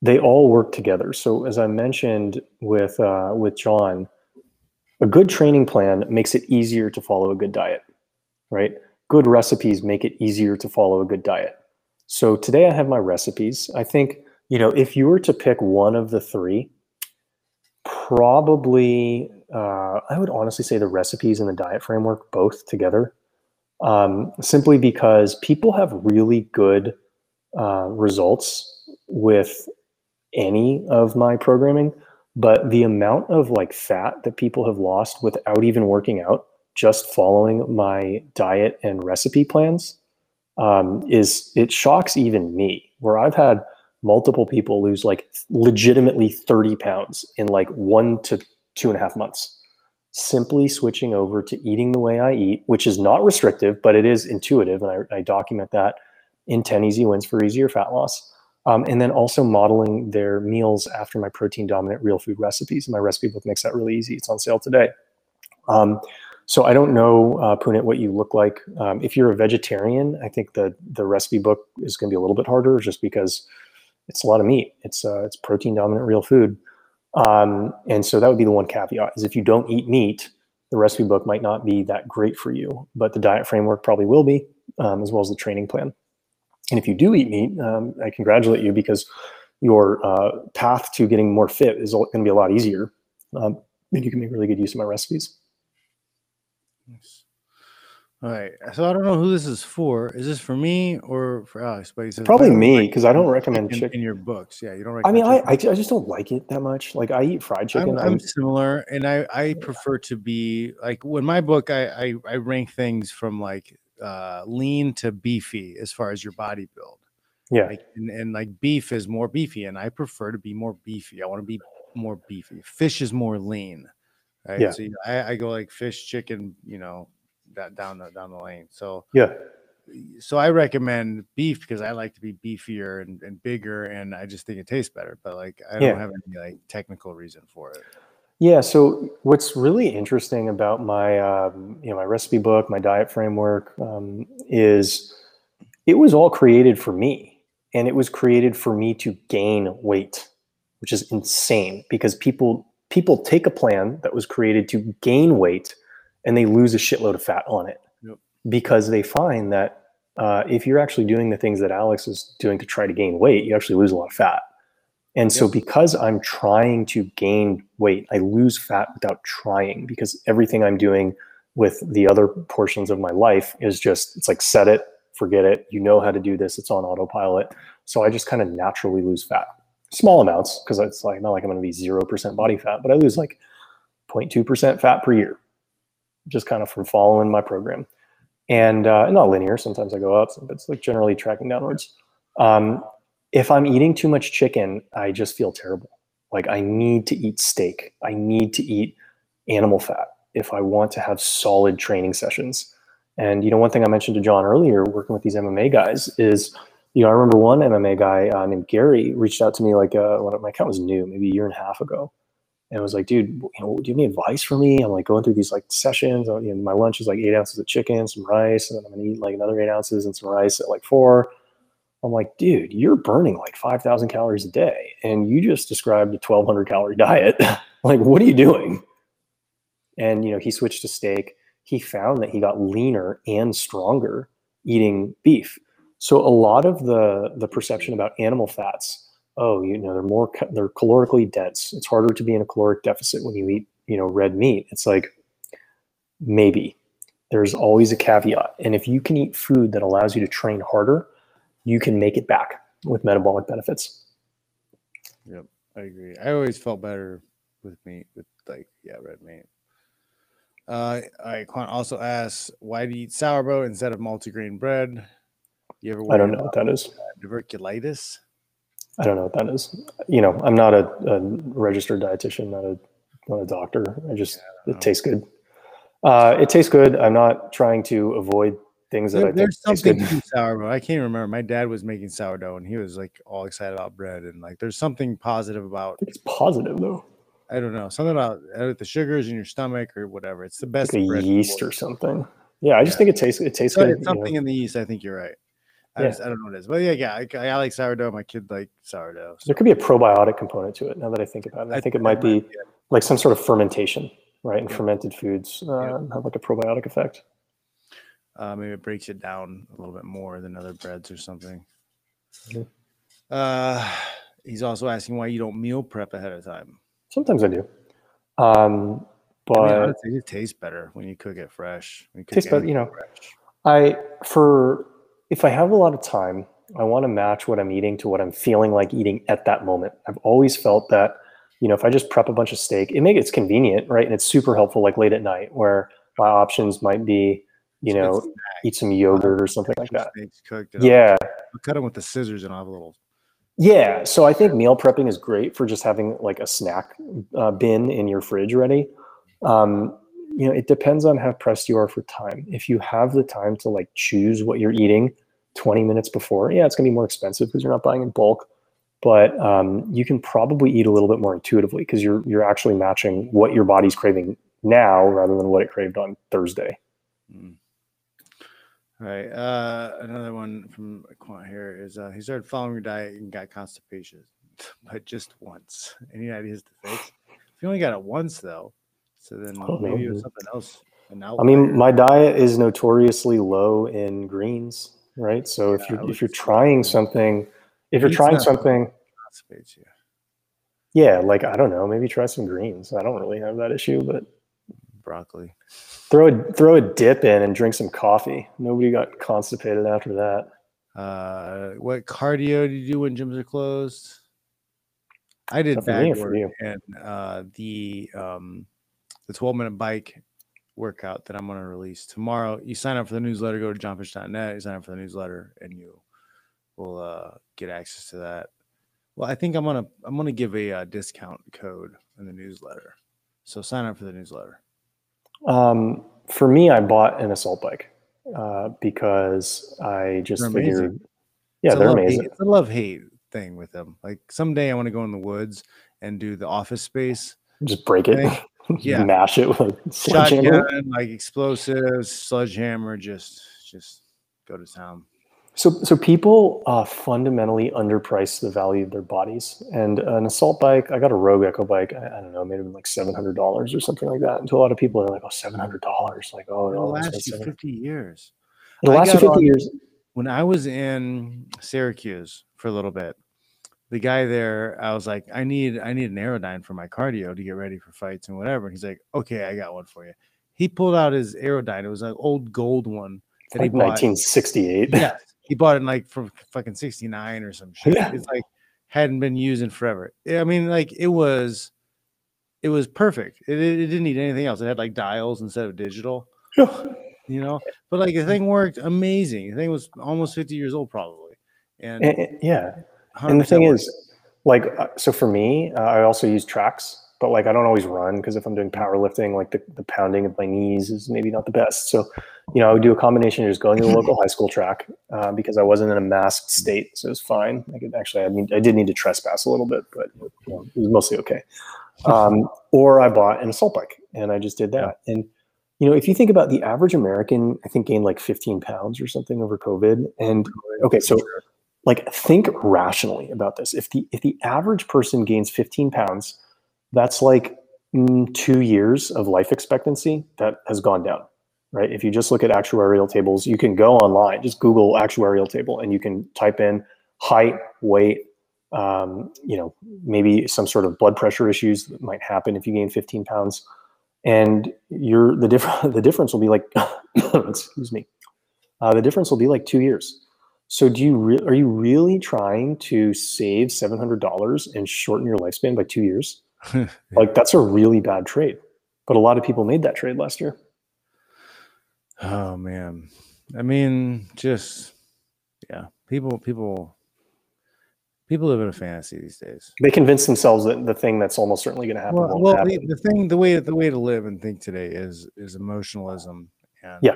B: they all work together. So as I mentioned with uh, with Jon, a good training plan makes it easier to follow a good diet, right? Good recipes make it easier to follow a good diet. So today I have my recipes. I think you know if you were to pick one of the three, probably uh, I would honestly say the recipes and the diet framework both together, um, simply because people have really good uh, results with any of my programming, but the amount of like fat that people have lost without even working out, just following my diet and recipe plans, um, is it shocks even me. Where I've had multiple people lose like legitimately 30 pounds in like one to two and a half months simply switching over to eating the way I eat, which is not restrictive, but it is intuitive. And I, I document that in 10 easy wins for easier fat loss. Um, and then also modeling their meals after my protein dominant real food recipes. My recipe book makes that really easy. It's on sale today. Um, so I don't know, uh, Punit, what you look like. Um, if you're a vegetarian, I think the the recipe book is going to be a little bit harder, just because it's a lot of meat. It's uh, it's protein dominant real food, um, and so that would be the one caveat: is if you don't eat meat, the recipe book might not be that great for you, but the diet framework probably will be, um, as well as the training plan. And if you do eat meat, um, I congratulate you because your uh, path to getting more fit is going to be a lot easier. Um, and you can make really good use of my recipes.
A: Nice. All right. So I don't know who this is for. Is this for me or for Alex? But says
B: Probably
A: "I don't
B: me
A: like
B: because I don't recommend
A: chicken in your books. Yeah, you don't.
B: I mean, I. I, I just don't like it that much. Like I eat fried chicken.
A: I'm, I'm similar, and I I prefer to be like when my book I I, I rank things from like uh, lean to beefy as far as your body build.
B: yeah,
A: Like and, and like beef is more beefy, and I prefer to be more beefy. I want to be more beefy. Fish is more lean, right?
B: Yeah.
A: So you know, I, I go like fish, chicken, you know, that down the down the lane. So
B: yeah,
A: so I recommend beef because I like to be beefier and, and bigger, and I just think it tastes better. But like I don't
B: Yeah.
A: have any like technical reason for it.
B: Yeah. So what's really interesting about my um, you know my recipe book, my diet framework, um, is it was all created for me, and it was created for me to gain weight, which is insane because people people take a plan that was created to gain weight, and they lose a shitload of fat on it
A: Yep.
B: because they find that uh, if you're actually doing the things that Alex is doing to try to gain weight, you actually lose a lot of fat. And so, because I'm trying to gain weight, I lose fat without trying because everything I'm doing with the other portions of my life is just, it's like set it, forget it. You know how to do this, it's on autopilot. So, I just kind of naturally lose fat. Small amounts because it's like not like I'm going to be 0% body fat, but I lose like 0.2% fat per year just kind of from following my program. And uh, not linear. Sometimes I go up, but it's like generally tracking downwards. Um, if I'm eating too much chicken, I just feel terrible. Like I need to eat steak. I need to eat animal fat if I want to have solid training sessions. And you know, one thing I mentioned to Jon earlier, working with these MMA guys, is you know I remember one MMA guy uh, named Gary reached out to me like uh, when my account was new, maybe a year and a half ago, and was like, dude, you know, do you have any advice for me? I'm like going through these like sessions. uh, You know, my lunch is like eight ounces of chicken, some rice, and then I'm gonna eat like another eight ounces and some rice at like four. I'm like, dude, you're burning like 5,000 calories a day, and you just described a 1,200 calorie diet. like, what are you doing? And you know, he switched to steak. He found that he got leaner and stronger eating beef. So a lot of the the perception about animal fats oh, you know, they're more they're calorically dense. It's harder to be in a caloric deficit when you eat, you know, red meat. It's like maybe there's always a caveat. And if you can eat food that allows you to train harder, you can make it back with metabolic benefits.
A: Yep, I agree. I always felt better with meat, with like yeah, red meat. Uh. Quan also asks, why do you eat sourdough instead of multigrain bread? You ever
B: I don't know what that is.
A: about diverticulitis?
B: I don't know what that is. You know, I'm not a, a registered dietitian, not a not a doctor. I just
A: know.
B: it tastes good. Uh, it tastes good. I'm not trying to avoid things that
A: There-
B: I think
A: there's something to sourdough. I can't remember. My dad was making sourdough, and he was like all excited about bread, and like there's something positive about.
B: It's positive though.
A: I don't know something about uh, the sugars in your stomach or whatever. It's the best
B: like yeast or something. Yeah, I just
A: Yeah.
B: think it tastes it tastes
A: So
B: good.
A: it's
B: you know.
A: something in the yeast. I think you're right. I,
B: Yeah.
A: just, I don't know what it is, but yeah, yeah, I, I like sourdough. My kid like sourdough. so
B: There could be a probiotic component to it. Now that I think about it, I, think it might be like some sort of fermentation, right? And
A: Yeah.
B: fermented foods uh, have like a probiotic effect.
A: Uh, maybe it breaks it down a little bit more than other breads or something.
B: Mhm.
A: Uh, he's also asking why you don't meal prep ahead of time.
B: Sometimes I do, um, but
A: I mean, honestly, it tastes better when you cook it fresh. When
B: Tastes better, you know.
A: fresh.
B: I for if I have a lot of time, I want to match what I'm eating to what I'm feeling like eating at that moment. I've always felt that, you know, if I just prep a bunch of steak, it makes it's convenient, right? And it's super helpful like late at night where my options might be, you
A: It's
B: know, eat some yogurt or something like that.
A: cooked.
B: Yeah.
A: I'll cut them with the scissors and I'll have a little.
B: Yeah, so I think meal prepping is great for just having like a snack uh, bin in your fridge ready. Um, you know, it depends on how pressed you are for time. If you have the time to like choose what you're eating 20 minutes before, yeah, it's gonna be more expensive because you're not buying in bulk. But um, you can probably eat a little bit more intuitively because you're you're actually matching what your body's craving now rather than what it craved on Thursday.
A: Mm. All right. Uh, another one from Quant here is uh, he started following your diet and got constipation, but just once. Any ideas to fix? If you only got it once though, so then
B: know,
A: maybe it was something else.
B: I mean, my diet is notoriously low in greens, right? So if
A: Yeah, I
B: you're if you're trying something, if you're trying
A: something
B: something,
A: constipates you.
B: yeah, like I don't know, maybe try some greens. I don't really have that issue, but
A: Broccoli.
B: throw a throw a dip in and drink some coffee. Nobody got constipated after that.
A: Uh, what cardio do you do when gyms are closed? I did bag work
B: you?
A: and uh, the um, the 12 minute bike workout that I'm going to release tomorrow. You sign up for the newsletter, go to jonfitch.net, you sign up for the newsletter, and you will uh, get access to that. Well, I think I'm gonna I'm gonna give a uh, discount code in the newsletter, so sign up for the newsletter.
B: Um, for me, I bought an assault bike uh, because I just
A: They're amazing.
B: figured, yeah,
A: It's
B: they're amazing.
A: It's a love hate thing with them. Like someday I want to go in the woods and do the office space.
B: Just break it,
A: Yeah.
B: mash it with a sledgehammer.
A: shotgun, like explosives, sledgehammer, just just go to town.
B: So, so people uh, fundamentally underprice the value of their bodies. And an assault bike, I got a Rogue Echo bike. I, I don't know, maybe like seven hundred dollars or something like that. And to a lot of people, they're like, "Oh, seven hundred dollars!" Like, "Oh,
A: It'll
B: no,
A: last you 50 years.
B: It'll last you fifty
A: on-
B: years.
A: When I was in Syracuse for a little bit, the guy there, I was like, I need I need an Aerodyne for my cardio to get ready for fights and whatever. And he's like, Okay, I got one for you. He pulled out his Aerodyne. It was an old gold one that he bought.
B: nineteen sixty-eight.
A: yeah, he bought it in like from fucking 69 or some shit.
B: Yeah.
A: It's like hadn't been used in forever. I mean, like it was it was perfect. It, it, it didn't need anything else. It had like dials instead of digital, you know. But like the thing worked amazing. The thing was almost 50 years old probably. And,
B: And- and- yeah. And the thing
A: worked.
B: is, like, uh, so for me, uh, I also use tracks, but like, I don't always run because if I'm doing powerlifting, like the, the pounding of my knees is maybe not the best. So, you know, I would do a combination of just going to the local high school track uh, because I wasn't in a masked state, so it was fine. I could actually, I mean, I did need to trespass a little bit, but you know, it was mostly okay. Um, or I bought an assault bike and I just did that. And you know, if you think about the average American, I think gained like 15 pounds or something over COVID. And okay, so like think rationally about this if the if the average person gains 15 pounds that's like mm, two years of life expectancy that has gone down right if you just look at actuarial tables you can go online just google actuarial table and you can type in height weight um, you know maybe some sort of blood pressure issues that might happen if you gain 15 pounds and you're the different the difference will be like excuse me uh, the difference will be like two years so do you re- are you really trying to save seven hundred dollars and shorten your lifespan by two years? Like that's a really bad trade. But a lot of people made that trade last year.
A: Oh man. I mean, just yeah. People people people live in a fantasy these days.
B: They convince themselves that the thing that's almost certainly going to happen
A: Well, well
B: happen.
A: the, the thing the way the way to live and think today is is emotionalism and
B: Yeah.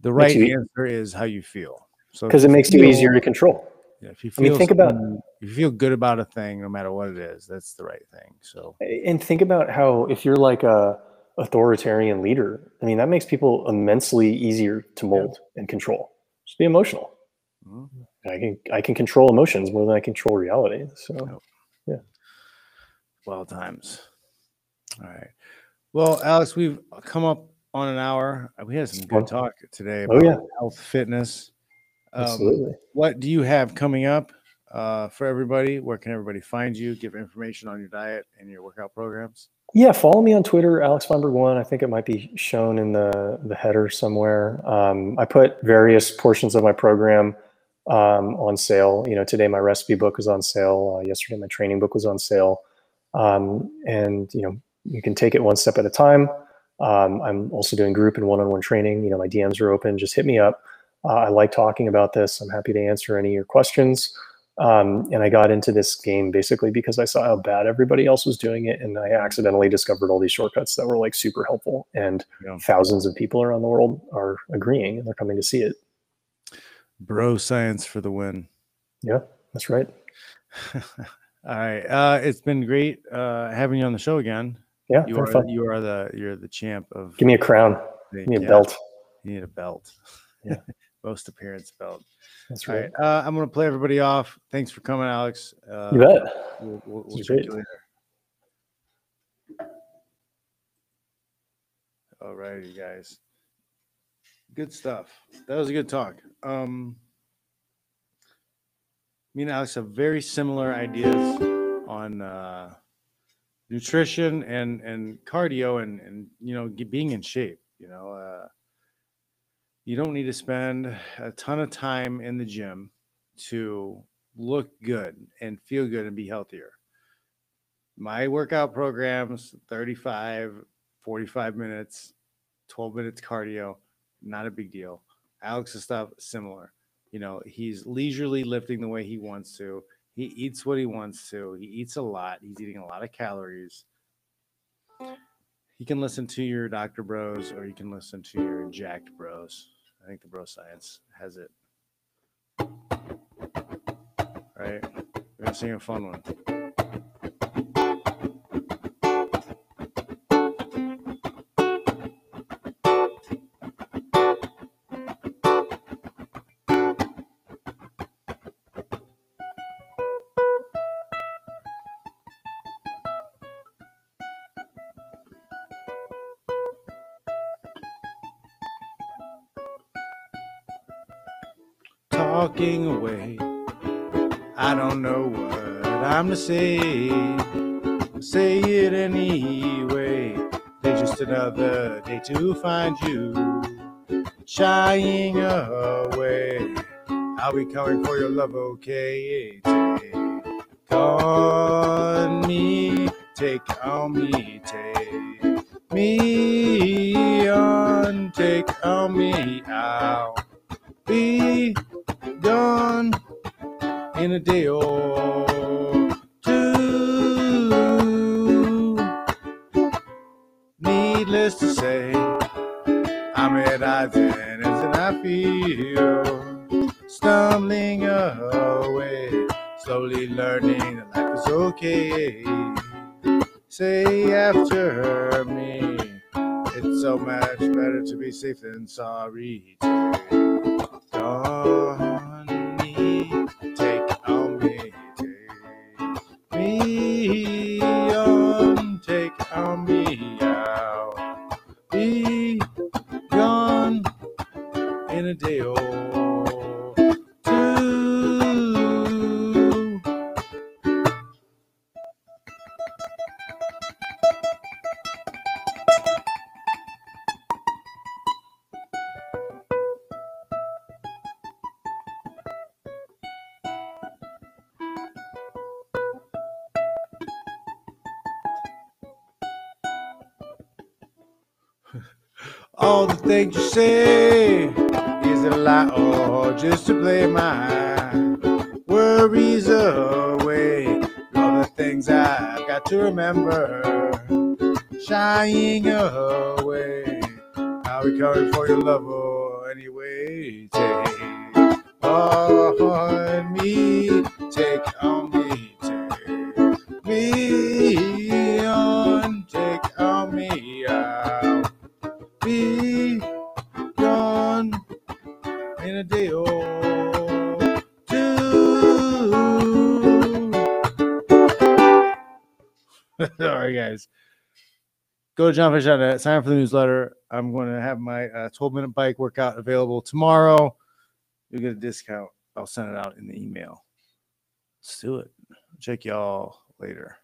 A: the right answer is how you feel. So
B: Because it makes you
A: feel-
B: easier to control.
A: Yeah, if you
B: I mean, think about-
A: if you feel good about a thing, no matter what it is, that's the right thing. So
B: And think about how if you're like a authoritarian leader, I mean that makes people immensely easier to mold and control. Just be emotional.
A: Mhm.
B: I can I can control emotions more than I control reality. So yeah.
A: Well times. All right. Well, Alex, we've come up on an hour. We had some good talk today
B: Oh,
A: about
B: yeah.
A: health, fitness. Um,
B: absolutely.
A: what do you have coming up uh, for everybody? Where can everybody find you? Give information on your diet and your workout programs.
B: Yeah, follow me on Twitter, Alex Feinberg one. I think it might be shown in the the header somewhere. Um, I put various portions of my program um, on sale. You know, today my recipe book was on sale. Uh, yesterday my training book was on sale, um, and you know you can take it one step at a time. Um, I'm also doing group and one-on-one training. You know, my DMs are open. Just hit me up. Uh, I like talking about this. I'm happy to answer any of your questions. Um, and I got into this game basically because I saw how bad everybody else was doing it, and I accidentally discovered all these shortcuts that were like super helpful. And
A: Yeah.
B: thousands of people around the world are agreeing and they're coming to see it.
A: Bro science for the win.
B: Yeah, that's right.
A: All right. Uh, it's been great uh, having you on the show again.
B: Yeah,
A: You are
B: fun.
A: you are the you're the champ of
B: Give me a crown.
A: the-
B: Give me a
A: yeah,
B: belt.
A: You need a belt.
B: Yeah.
A: Most appearance belt.
B: That's
A: All
B: right.
A: right. Uh, I'm gonna play everybody off. Thanks for coming, Alex. Uh,
B: You bet.
A: We'll, we'll, we'll
B: is
A: check you later. All right, you guys. Good stuff. That was a good talk. Um, me and Alex have very similar ideas on uh, nutrition and and cardio and and you know being in shape. You know, uh, you don't need to spend a ton of time in the gym to look good and feel good and be healthier. My workout programs 35, 45 minutes, 12 minutes cardio, not a big deal. Alex's stuff similar. You know, he's leisurely lifting the way he wants to. He eats what he wants to. He eats a lot. He's eating a lot of calories. You can listen to your Dr. Bros or you can listen to your Jacked Bros. I think the Bro Science has it. All right. We're going to sing a fun one. I'm to say. Say it anyway. There's just another day to find you shying away. I'll be coming for your love, okay? Take on me, take on me, sorry. Take To jonfitch.net, sign up for the newsletter. I'm going to have my uh, 12 minute bike workout available tomorrow. You'll get a discount. I'll send it out in the email. Let's do it. Check y'all later.